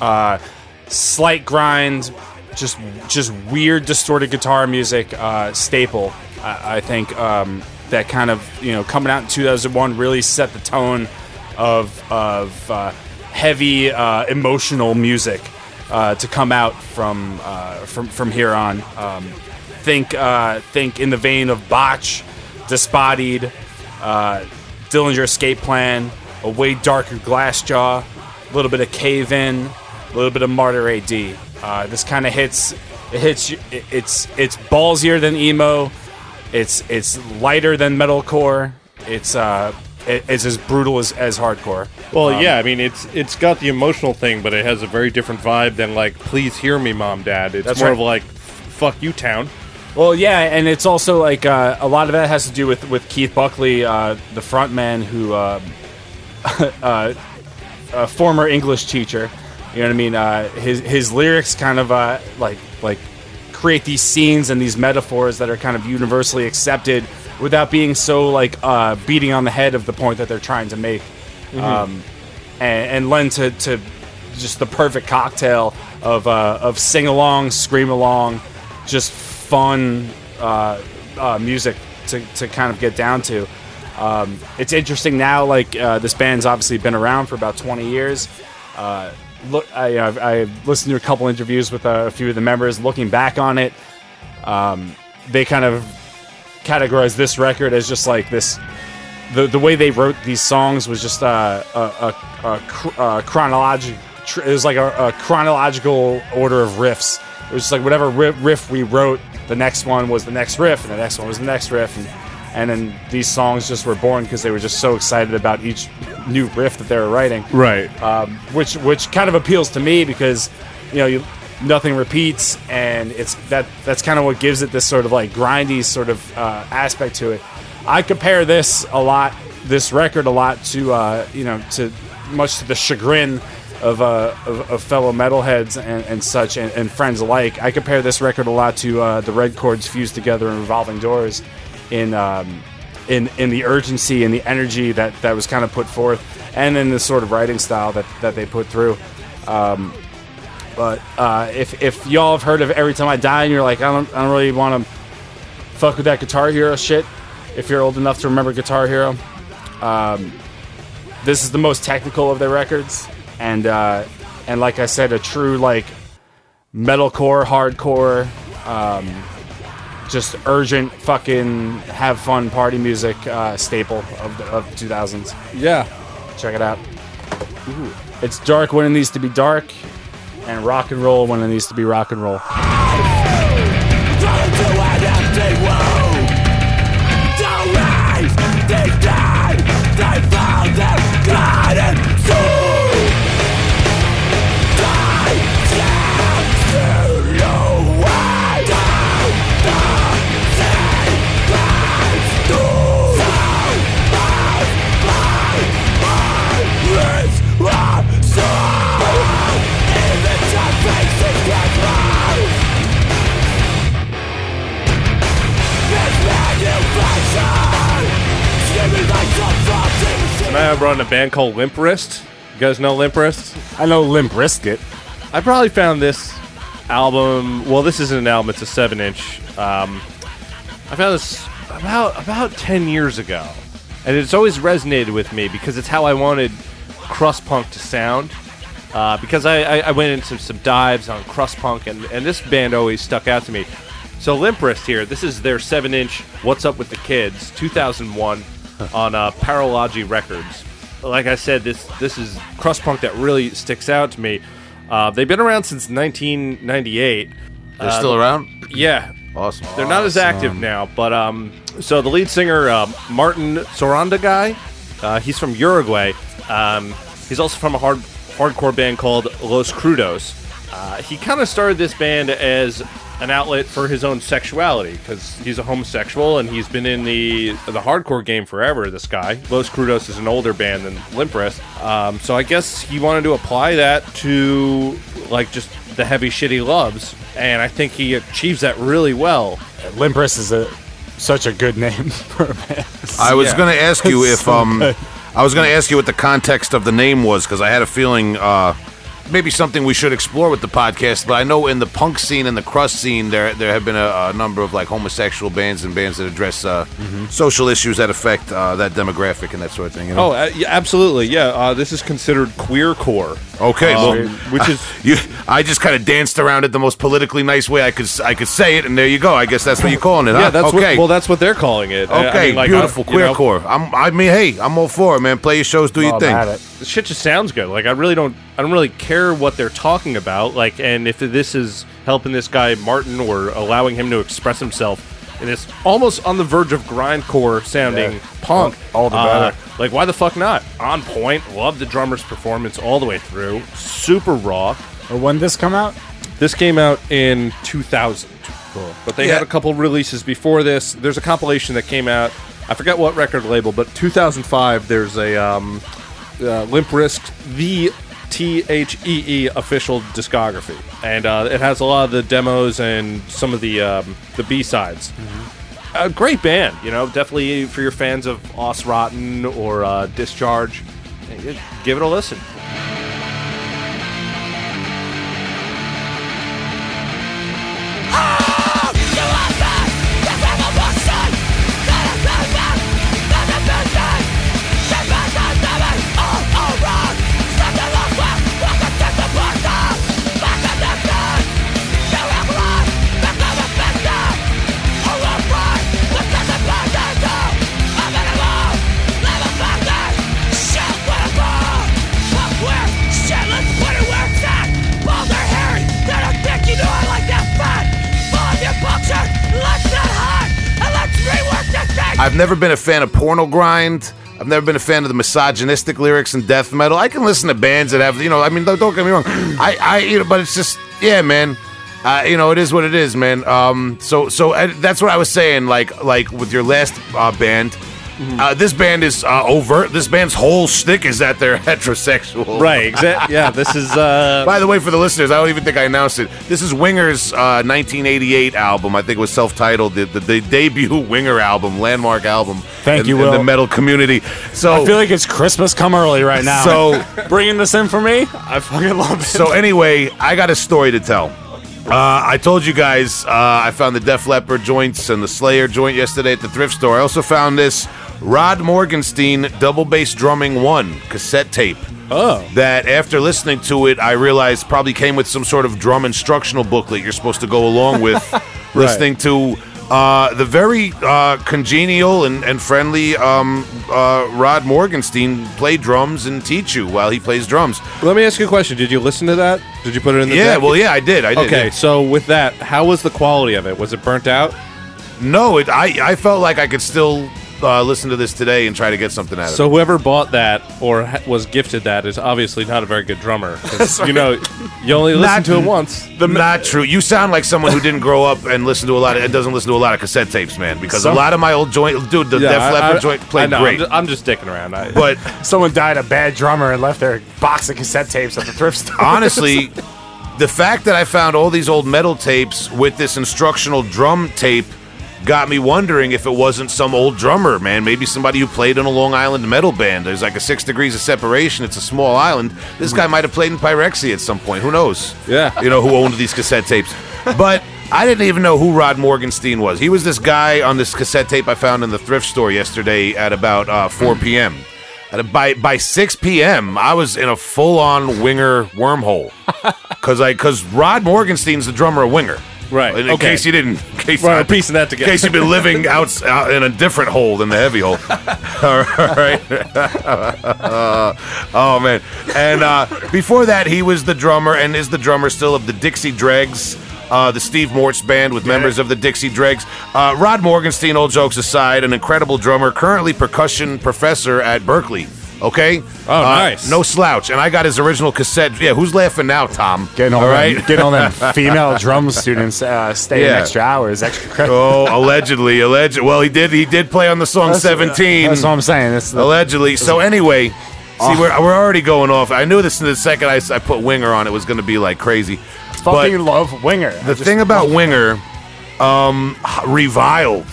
uh, slight grind, just just weird distorted guitar music uh, staple. I, I think um, that kind of you know coming out in 2001 really set the tone of of uh, heavy uh, emotional music uh, to come out from uh, from from here on. Um, think uh, think in the vein of Botch, uh, Dillinger Escape Plan, a way darker Glassjaw, a little bit of Cave In, a little bit of Martyr AD. Uh, this kind of hits it hits it- it's it's ballsier than emo. It's it's lighter than metalcore. It's uh it, it's as brutal as, as hardcore. Well, Um, yeah, I mean it's it's got the emotional thing, but it has a very different vibe than like "Please hear me, mom, dad." It's more right. of like "Fuck you, town." Well, yeah, and it's also like uh, a lot of that has to do with with Keith Buckley, uh, the front man who, uh, (laughs) uh, a former English teacher. You know what I mean? Uh, his his lyrics kind of uh, like like create these scenes and these metaphors that are kind of universally accepted without being so like uh, beating on the head of the point that they're trying to make, um, and, and lend to, to just the perfect cocktail of uh, of sing along, scream along, just fun uh, uh, music to, to kind of get down to. Um, it's interesting now. Like uh, this band's obviously been around for about 20 years. Uh, look, I, I've listened to a couple interviews with a few of the members. Looking back on it, um, they kind of categorize this record as just like this. The, the way they wrote these songs was just uh, a, a, a, cr- uh chronological. Tr- it was like a, a chronological order of riffs. It was just like whatever riff, riff we wrote, the next one was the next riff, and the next one was the next riff, and, and then these songs just were born because they were just so excited about each new riff that they were writing Right. um, which which kind of appeals to me because you know you, nothing repeats and it's that that's kind of what gives it this sort of like grindy sort of uh, aspect to it. I compare this a lot, this record a lot to uh, you know to much to the chagrin of uh, of, of fellow metalheads and, and such and, and friends alike. I compare this record a lot to uh, the Red Chord's fused together in Revolving Doors in. Um, in in the urgency and the energy that that was kind of put forth, and in the sort of writing style that that they put through. Um, but uh, if if y'all have heard of Every Time I Die and you're like I don't I don't really want to fuck with that Guitar Hero shit, if you're old enough to remember Guitar Hero, um, this is the most technical of their records, and uh, and like I said, a true like metalcore, hardcore. Um, just urgent fucking have fun party music uh, staple of the of 2000s. yeah. Check it out. It's dark when it needs to be dark, and rock and roll when it needs to be rock and roll. And I run a band called Limp Wrist. You guys know Limp Wrist? I know Limp Brisket. I probably found this album. Well, this isn't an album; it's a seven-inch. Um, I found this about about ten years ago, and it's always resonated with me because it's how I wanted crust punk to sound. Uh, because I, I, I went into some dives on crust punk, and, and this band always stuck out to me. So Limp Wrist here. This is their seven-inch "What's Up with the Kids" 2001 on uh, Paralogy Records. Like I said, this this is crust punk that really sticks out to me. Uh, they've been around since 1998. They're still around? Yeah, Awesome. they're not as active now, but um, so the lead singer uh, Martin Sorrondeguy, uh, he's from Uruguay. Um, he's also from a hard hardcore band called Los Crudos. Uh, he kind of started this band as an outlet for his own sexuality because he's a homosexual and he's been in the the hardcore game forever. This guy, Los Crudos, is an older band than Limp Wrist. Um, so I guess he wanted to apply that to like just the heavy shit he loves, and I think he achieves that really well. Limp Brisket is a such a good name (laughs) for a band. I was Yeah. going to ask you if So um, good. I was going to ask you what the context of the name was because I had a feeling uh, maybe something we should explore with the podcast. But I know in the punk scene and the crust scene, there there have been a, a number of like homosexual bands and bands that address uh, social issues that affect uh, that demographic and that sort of thing. You know? Oh, uh, yeah, absolutely. Yeah, uh, this is considered queer core. okay. Um, well, which is (laughs) you, I just kind of danced around it the most politically nice way I could I could say it, and there you go. I guess that's what you're calling it. yeah, huh? that's okay. what, well, that's what they're calling it. I- I okay, mean, like, beautiful I- you know, queercore. I'm. I mean, hey, I'm all for it, man. Play your shows, do your Well, thing. I'm at it. This shit just sounds good. Like I really don't, I don't really care what they're talking about. Like, and if this is helping this guy Martin or allowing him to express himself in this almost on the verge of grindcore sounding Yeah. punk, All- all the uh, better. like, why the fuck not? On point. Love the drummer's performance all the way through. Super raw. Or when this come out? This came out in 2000. Cool. But they Yeah. had a couple releases before this. There's a compilation that came out. I forget what record label, but 2005. There's a um, uh, Limp Bizkit the T H E E official discography, and uh, it has a lot of the demos and some of the um, the B sides. A great band, you know. Definitely for your fans of Os Rotten or uh, Discharge, eh, give it a listen. I've never been a fan of porno grind. I've never been a fan of the misogynistic lyrics and death metal. I can listen to bands that have, you know, I mean, don't, get me wrong. I, I, you know, but it's just, yeah, man. Uh, you know, it is what it is, man. Um, so, so uh, that's what I was saying. Like, like with your last uh, band, uh, this band is uh, overt. This band's whole shtick is that they're (laughs) heterosexual. Right? Exactly. (laughs) Yeah. This is. Uh, By the way, for the listeners, I don't even think I announced it. This is Winger's uh, 1988 album. I think it was self-titled, the, the, the debut Winger album, landmark album. Thank in, you, in the metal community. So, I feel like it's Christmas come early right now. So- (laughs) bringing this in for me, I fucking love it. so anyway, I got a story to tell. Uh, I told you guys uh, I found the Def Leppard joints and the Slayer joint yesterday at the thrift store. I also found this Rod Morgenstein double bass drumming one cassette tape. Oh. That after listening to it, I realized probably came with some sort of drum instructional booklet you're supposed to go along with (laughs) listening to uh, the very uh, congenial and, and friendly um, uh, Rod Morgenstein play drums and teach you while he plays drums. Let me ask you a question. Did you listen to that? Did you put it in the Yeah, deck? well, yeah, I did. I did. Okay, yeah. so with that, how was the quality of it? Was it burnt out? No, it, I I felt like I could still uh, listen to this today and try to get something out of it. So whoever bought that or ha- was gifted that is obviously not a very good drummer. 'cause, you know, you only listen Not- to it once. The Not true. You sound like someone who didn't grow up and listen to a lot of and doesn't listen to a lot of cassette tapes, man. Because Some- a lot of my old joint, dude, the Def Leppard joint I played know, great. I'm just, I'm just dicking around. I, but (laughs) Someone died a bad drummer and left their box of cassette tapes at the thrift store. honestly, (laughs) the fact that I found all these old metal tapes with this instructional drum tape got me wondering if it wasn't some old drummer, man. Maybe somebody who played in a Long Island metal band. There's like a six degrees of separation. It's a small island. This guy might have played in Pyrexia at some point. Who knows? Yeah. You know, who owned these cassette tapes. But I didn't even know who Rod Morgenstein was. He was this guy on this cassette tape I found in the thrift store yesterday at about uh, 4 p.m. At by by 6 p.m., I was in a full-on winger wormhole (laughs) because I because Rod Morgenstein's the drummer of Winger. Right, In, in okay. case you didn't, in case Right, we're piecing that together. In case you've been living (laughs) out, out in a different hole than the heavy hole. (laughs) All right. (laughs) oh man. And uh, before that, he was the drummer and is the drummer still of the Dixie Dregs. Uh, the Steve Morse band with members of the Dixie Dregs. Uh, Rod Morgenstein, old jokes aside, an incredible drummer, currently percussion professor at Berklee. Okay? Oh, Uh, nice. No slouch. And I got his original cassette. Yeah, who's laughing now, Tom? Getting all, all them, getting all them (laughs) female drum students uh, staying Yeah. extra hours, extra credit. Oh, allegedly, alleged. Well, he did. He did play on the song "17." That's what I'm saying. It's the, allegedly. So anyway, see, we're, we're already going off. I knew this in the second I, I put Winger on, it was going to be like crazy. fucking But love Winger. the thing about Winger, um, reviled,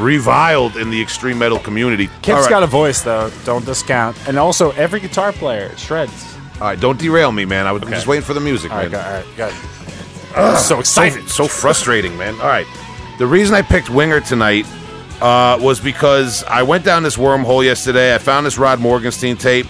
reviled in the extreme metal community. Kip's All right. got a voice though. Don't discount. And also, every guitar player shreds. All right, don't derail me, man. I was just waiting for the music, All right, man. go, all right, go. I'm so excited. So, so frustrating, man. All right. The reason I picked Winger tonight uh, was because I went down this wormhole yesterday. I found this Rod Morgenstein tape.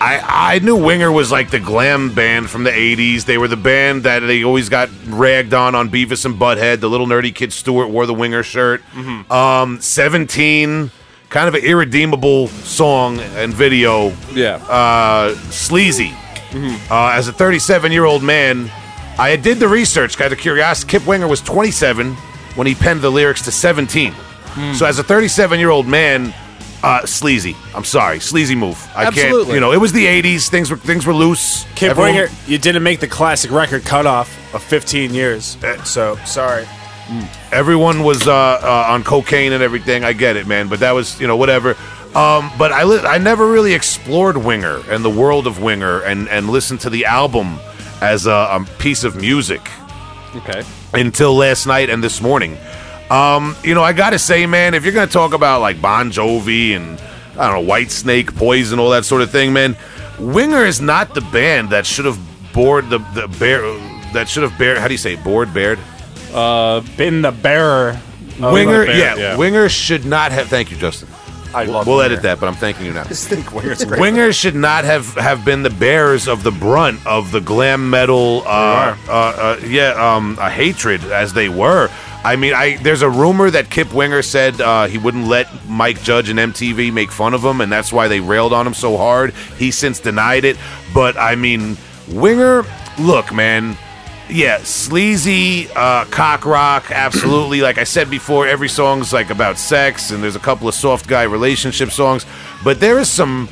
I, I knew Winger was like the glam band from the 80s. They were the band that they always got ragged on on Beavis and Butthead. The little nerdy kid Stewart wore the Winger shirt. Um, 17, kind of an irredeemable song and video Yeah. uh, sleazy. Uh, as a 37 year old man, I did the research, got the curiosity. Kip Winger was 27 when he penned the lyrics to 17. So as a 37 year old man, uh, sleazy. I'm sorry, sleazy move. I can't. You know, it was the 80s. Things were things were loose. Everyone- Winger, you didn't make the classic record cutoff of 15 years. So sorry. everyone was uh, uh, on cocaine and everything. I get it, man, but that was you know whatever. Um, but I li- I never really explored Winger and the world of Winger and and listened to the album as a, a piece of music okay. until last night and this morning. Um, you know, I gotta say, man, if you're gonna talk about like Bon Jovi and I don't know Whitesnake, Poison, all that sort of thing, man, Winger is not the band that should have bored the the bear that should have bear. How do you say bored bared? Been the bearer. Winger, the bear. yeah, yeah. Winger should not have. Thank you, Justin. I love We'll Winger. edit that, but I'm thanking you now. Just think Winger's great. Winger should not have, have been the bearers of the brunt of the glam metal, uh, uh, uh, yeah, um, a hatred as they were. I mean, I there's a rumor that Kip Winger said uh, he wouldn't let Mike Judge and MTV make fun of him, and that's why they railed on him so hard. He since denied it, but I mean, Winger, look, man. Yeah, sleazy, uh, cock rock, absolutely. like I said before, every song's like about sex, and there's a couple of soft guy relationship songs, but there is some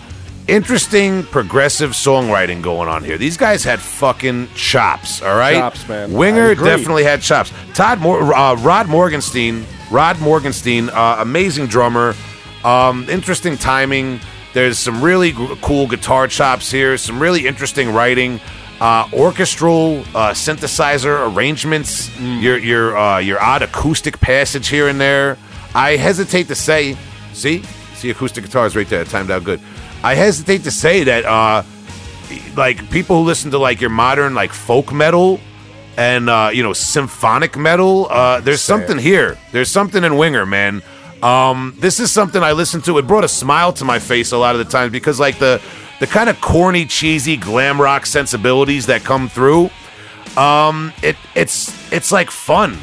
interesting progressive songwriting going on here. These guys had fucking chops, all right? Chops, man. Winger definitely had chops. Todd Mor- uh, Rod Morgenstein, Rod Morgenstein, uh, amazing drummer, um, interesting timing. There's some really g- cool guitar chops here, some really interesting writing. Uh, orchestral uh, synthesizer arrangements, your your uh, your odd acoustic passage here and there. I hesitate to say, see, see acoustic guitars right there, timed out good. I hesitate to say that uh, like people who listen to like your modern like folk metal and uh, you know symphonic metal. Uh, there's something here. There's something in Winger, man. Um, this is something I listened to. It brought a smile to my face a lot of the times because like the the kind of corny, cheesy glam rock sensibilities that come through. Um, it it's it's like fun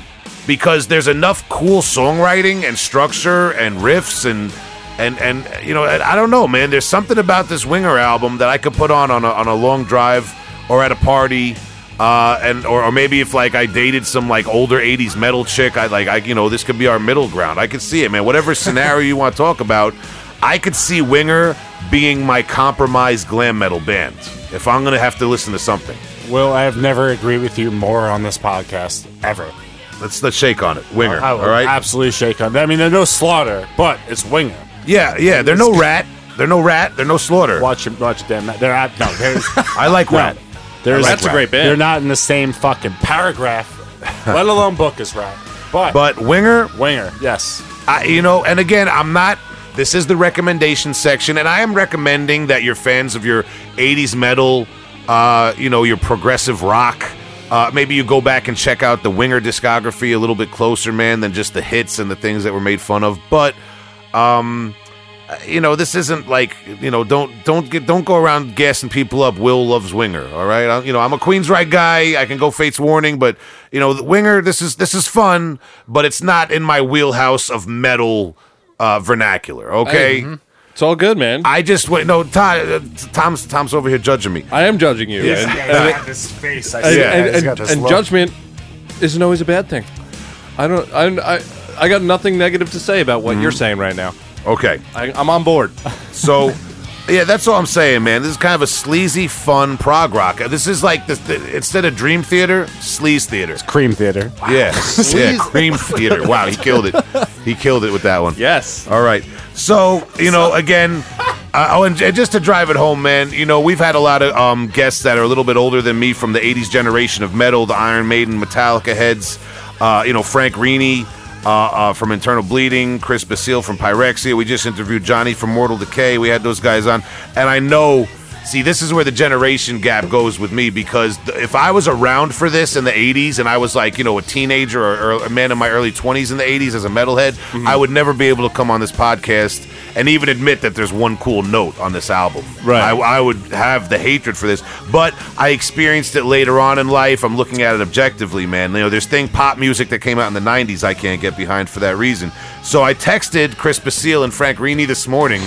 because there's enough cool songwriting and structure and riffs and and and you know I, don't know, man. There's something about this Winger album that I could put on on a, on a long drive or at a party. Uh, and or, or maybe if like I dated some like older '80s metal chick, I like I you know this could be our middle ground. I could see it, man. Whatever scenario you want to talk about, I could see Winger being my compromised glam metal band if I'm gonna have to listen to something. Will, I have never agreed with you more on this podcast ever. Let's let's shake on it, Winger. I will all right. absolutely shake on that. I mean, there's no slaughter, but it's Winger. Yeah, yeah. They're no Ratt. They're no Ratt. They're no slaughter. Watch your watch them. They're not. No, there's (laughs) I like no. Ratt. There's like That's a great band. They're not in the same fucking paragraph, (laughs) let alone book as Ratt. But, But Winger, Winger, yes. I, you know, and again, I'm not. This is the recommendation section, and I am recommending that you're fans of your '80s metal, uh, you know, your progressive rock. Uh, maybe you go back and check out the Winger discography a little bit closer, man, than just the hits and the things that were made fun of. But um, you know, this isn't like you know, don't don't get don't go around gassing people up. Will loves Winger, all right. I, you know, I'm a Queensryche guy. I can go Fates Warning, but you know, Winger. This is this is fun, but it's not in my wheelhouse of metal uh, vernacular. Okay, It's all good, man. I, I just wait. No, Tom, uh, Tom's Tom's over here judging me. I am judging you. Yes. And, Yeah. and, got this face. I see Yeah. and, got and, and judgment isn't always a bad thing. I don't. I. I, I got nothing negative to say about what you're saying right now. Okay, I, I'm on board. so. (laughs) Yeah, that's all I'm saying, man. This is kind of a sleazy, fun prog rock. This is like this, the, instead of Dream Theater, Sleaze Theater. Cream Theater. Yeah, (laughs) yeah, Cream Theater. Wow, he killed it. He killed it with that one. Yes. All right. So, you know, again, uh, oh, and j- just to drive it home, man, you know, we've had a lot of um, guests that are a little bit older than me from the 80s generation of metal, the Iron Maiden, Metallica heads, uh, you know, Frank Rini. Uh, uh, from Internal Bleeding, Chris Basile from Pyrexia. We just interviewed Johnny from Mortal Decay. We had those guys on, and I know See, this is where the generation gap goes with me because th- if I was around for this in the 80s and I was like, you know, a teenager or, or a man in my early 20s in the 80s as a metalhead, Mm-hmm. I would never be able to come on this podcast and even admit that there's one cool note on this album. Right. I, I would have the hatred for this, but I experienced it later on in life. I'm looking at it objectively, man. You know, there's thing pop music that came out in the 90s I can't get behind for that reason. So I texted Chris Basile and Frank Rini this morning.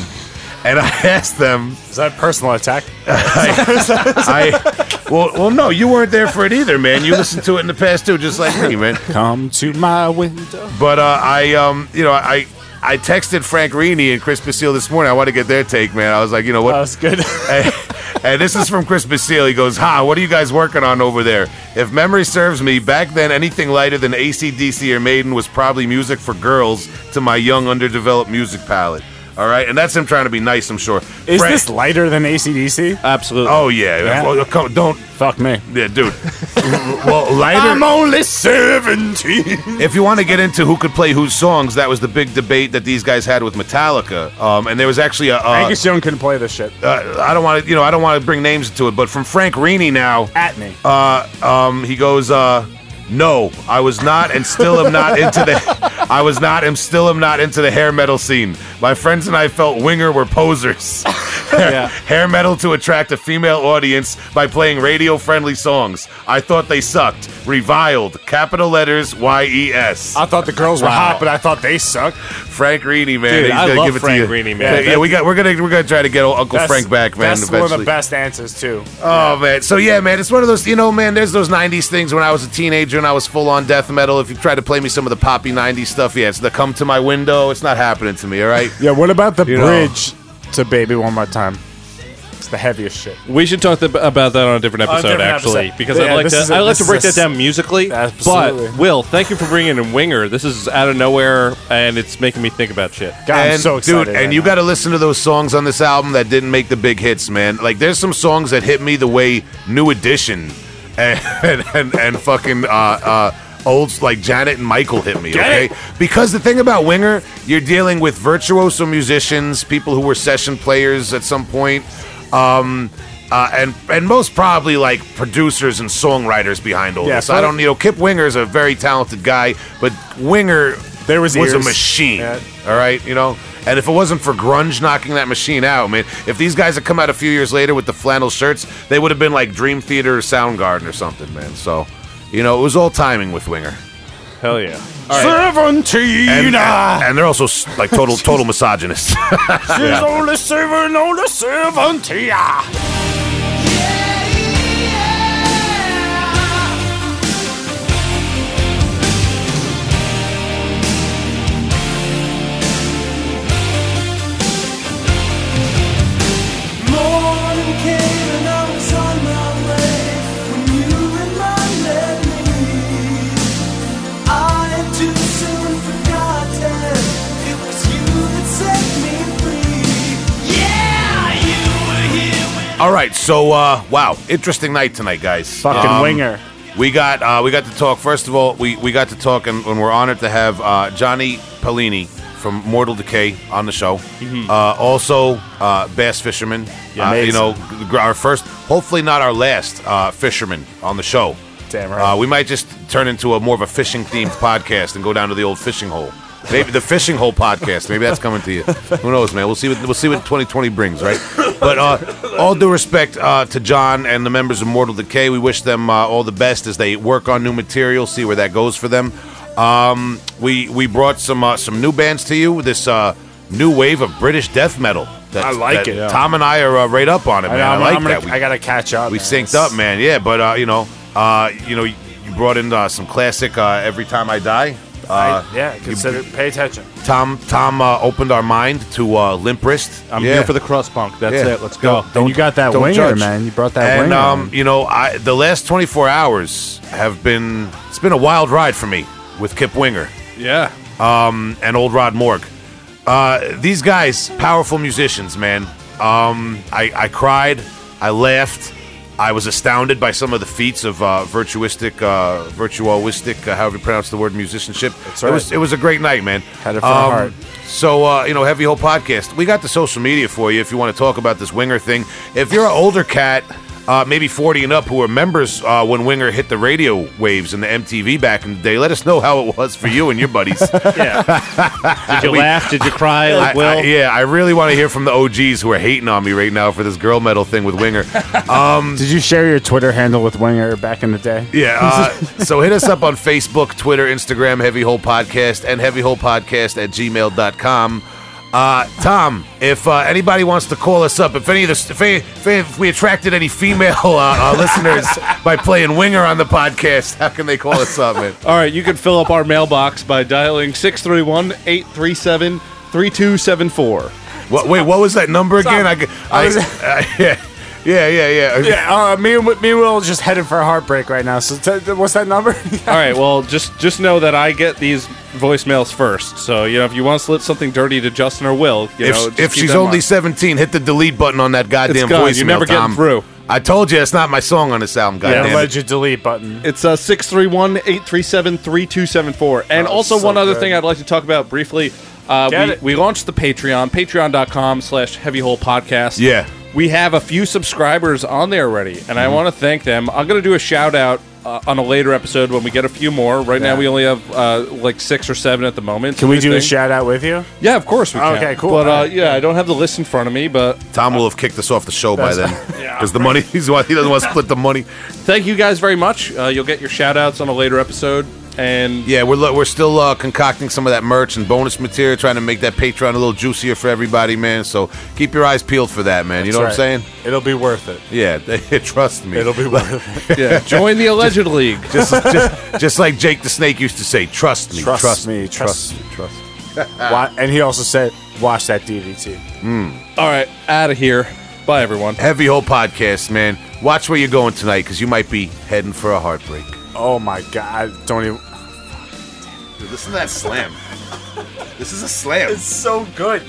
And I (laughs) asked them Is that a personal attack? (laughs) I well, well, no, you weren't there for it either, man. You listened to it in the past too, just like me, man. Come to my window. But uh, I, um, you know, I. I texted Frank Rini and Chris Basile this morning. I want to get their take, man. I was like, you know what? That was good. (laughs) and, and this is from Chris Basile. He goes, Ha, what are you guys working on over there? If memory serves me, back then anything lighter than ACDC or Maiden was probably music for girls to my young, underdeveloped music palette. All right? And that's him trying to be nice, I'm sure. Is Frank- this lighter than ACDC? Absolutely. Oh, yeah. Yeah. Well, come, don't. Fuck me. Yeah, dude. (laughs) well, lighter. I'm only 17. if you want to get into who could play whose songs, that was the big debate that these guys had with Metallica. Um, and there was actually a. Uh, Angus Young couldn't play this shit. uh, I don't want to, you know, I don't want to bring names into it, but from Frank Rini now, At me. uh, um, he goes, uh, no, I was not and still am not into the. (laughs) I was not and still am not into the hair metal scene. My friends and I felt Winger were posers. (laughs) (laughs) hair metal to attract a female audience by playing radio-friendly songs. I thought they sucked. Reviled. Capital letters Y E S. I thought the girls were Wow. hot, but I thought they sucked. Frank Rini, man. Dude, He's I gonna love give it Frank to you. Rini, man. Yeah, yeah, we got. We're gonna. We're gonna try to get old Uncle Frank back, man. That's one of eventually. the best answers, too. Oh man, so yeah, man, it's one of those. You know, man, there's those '90s things when I was a teenager and I was full on death metal. If you try to play me some of the poppy '90s stuff, yeah, it's the "Come to My Window." It's not happening to me. All right. Yeah, what about the You know. Bridge to Baby One More Time? It's the heaviest shit. We should talk th- about that on a different episode, different actually, episode. because Yeah, I'd like this to. is a- I like to is break a that down musically. Absolutely. But Will, thank you for bringing in Winger. This is out of nowhere, and it's making me think about shit. God, I'm and so excited. dude, right and you now. got to listen to those songs on this album that didn't make the big hits, man. Like, there's some songs that hit me the way New Edition and (laughs) and, and, and fucking uh, uh, old like Janet and Michael hit me. okay, because the thing about Winger, you're dealing with virtuoso musicians, people who were session players at some point. Um, uh, and and most probably like producers and songwriters behind all Yeah, this. I don't, you know, Kip Winger is a very talented guy, but Winger There was a ears. machine. Yeah. All right, you know. And if it wasn't for grunge knocking that machine out, man, if these guys had come out a few years later with the flannel shirts, they would have been like Dream Theater or Soundgarden or something, man. So, you know, it was all timing with Winger. Hell yeah. Seventeen. And, and, and they're also s- like total (laughs) total misogynists. (laughs) She's only seven, only seventeen. All right, so uh, wow, interesting night tonight, guys. Fucking Um, winger. We got uh, we got to talk. First of all, we, we got to talk, and, and we're honored to have uh, Johnny Paoline from Mortal Decay on the show. Uh, also, uh, Bass Fisherman. Yeah, uh, you amazing. know, gr- our first, hopefully not our last uh, fisherman on the show. Damn right. Uh, we might just turn into a more of a fishing themed (laughs) podcast and go down to the old fishing hole. Maybe the fishing hole podcast. Maybe that's coming to you. Who knows, man? We'll see what we'll see what 2020 brings, right? But uh, all due respect uh, to John and the members of Mortal Decay, we wish them uh, all the best as they work on new material. See where that goes for them. Um, we we brought some uh, some new bands to you. This uh, new wave of British death metal. That, I like it, yeah. Tom and I are uh, right up on it, man. I, I'm- like I'm gonna- that. We- I gotta catch up. we man. synced It's- up, man. Yeah, but uh, you know, uh, you know, you brought in uh, some classic uh, "Every Time I Die." Uh, I- yeah, you- consider. pay attention. Tom Tom uh, opened our mind to uh, Limp Wrist. I'm Yeah. here for the crust punk. That's Yeah. it. Let's go. And you got that don't winger, judge. man. You brought that and winger. um, you know, I the last 24 hours have been it's been a wild ride for me with Kip Winger Yeah. and Old Rod Morg. Uh, these guys, powerful musicians, man. Um, I, I cried, I laughed, I was astounded by some of the feats of uh, virtuistic, uh, virtuoistic, uh, however you pronounce the word, musicianship. Right. It was, it was a great night, man. Had it from the heart. So, uh, you know, Heavy Hole Podcast, we got the social media for you if you want to talk about this Winger thing. If you're an older cat, uh, maybe 40 and up, who were members uh, when Winger hit the radio waves and the MTV back in the day, let us know how it was for you and your buddies. (laughs) Yeah. (laughs) Did you laugh? Did you cry? (laughs) Like I- Will? I- yeah, I really want to hear from the OGs who are hating on me right now for this girl metal thing with Winger. Um, Did you share your Twitter handle with Winger back in the day? yeah, uh, so hit us up on Facebook, Twitter, Instagram, Heavy Hole Podcast, and Heavy Hole Podcast at gmail.com. Uh, Tom, if uh, anybody wants to call us up, if any of the, if, any, if, any- if we attracted any female uh, uh, (laughs) listeners by playing Winger on the podcast, how can they call us up, man? All right, you can fill up our mailbox by dialing 631 837 3274. What, wait, what was that number again? I, was- uh, (laughs) yeah, yeah, yeah, yeah. Yeah, uh, me and me and Will just headed for a heartbreak right now. So t- what's that number? (laughs) All right, well, just just know that I get these voicemails first. So, you know, if you want to slip something dirty to Justin or Will, you if, know, just if keep she's that only mind. 17, hit the delete button on that goddamn It's gone. voicemail. You're never getting Tom. through. I told you it's not my song on this album. yeah, Goddamn it. alleged delete button. It's uh, 631 837 3274. And Oh, also, so one other good. thing I'd like to talk about briefly. Uh, Get we, it. we launched the Patreon, patreon.com slash heavy hole podcast. Yeah. We have a few subscribers on there already, and Mm-hmm. I want to thank them. I'm going to do a shout out uh, on a later episode when we get a few more. Right now, we only have uh, like six or seven at the moment. Can we do a shout out with you? Yeah, of course we can. Okay, cool. But uh, Alright. yeah, I don't have the list in front of me, but Tom will have kicked us off the show by then. (laughs) Yeah. Because the money, (laughs) he's, he doesn't want to split the money. thank you guys very much. Uh, you'll get your shout outs on a later episode. And Yeah, we're, lo- we're still uh, concocting some of that merch and bonus material, trying to make that Patreon a little juicier for everybody, man. So keep your eyes peeled for that, man. you know what I'm saying? It'll be worth it. Yeah, (laughs) trust me. It'll be (laughs) worth it. yeah, (laughs) join the alleged league. just, just, just like Jake the Snake used to say, trust me, Trust trust, me, me, trust- trust me, trust me. Wa- and he also said, watch that DDT. All right, out of here. Bye, everyone. Heavy Hole Podcast, man. Watch where you're going tonight because you might be heading for a heartbreak. Oh my god! Don't even. Dude, listen to that slam. this is a slam. It's so good.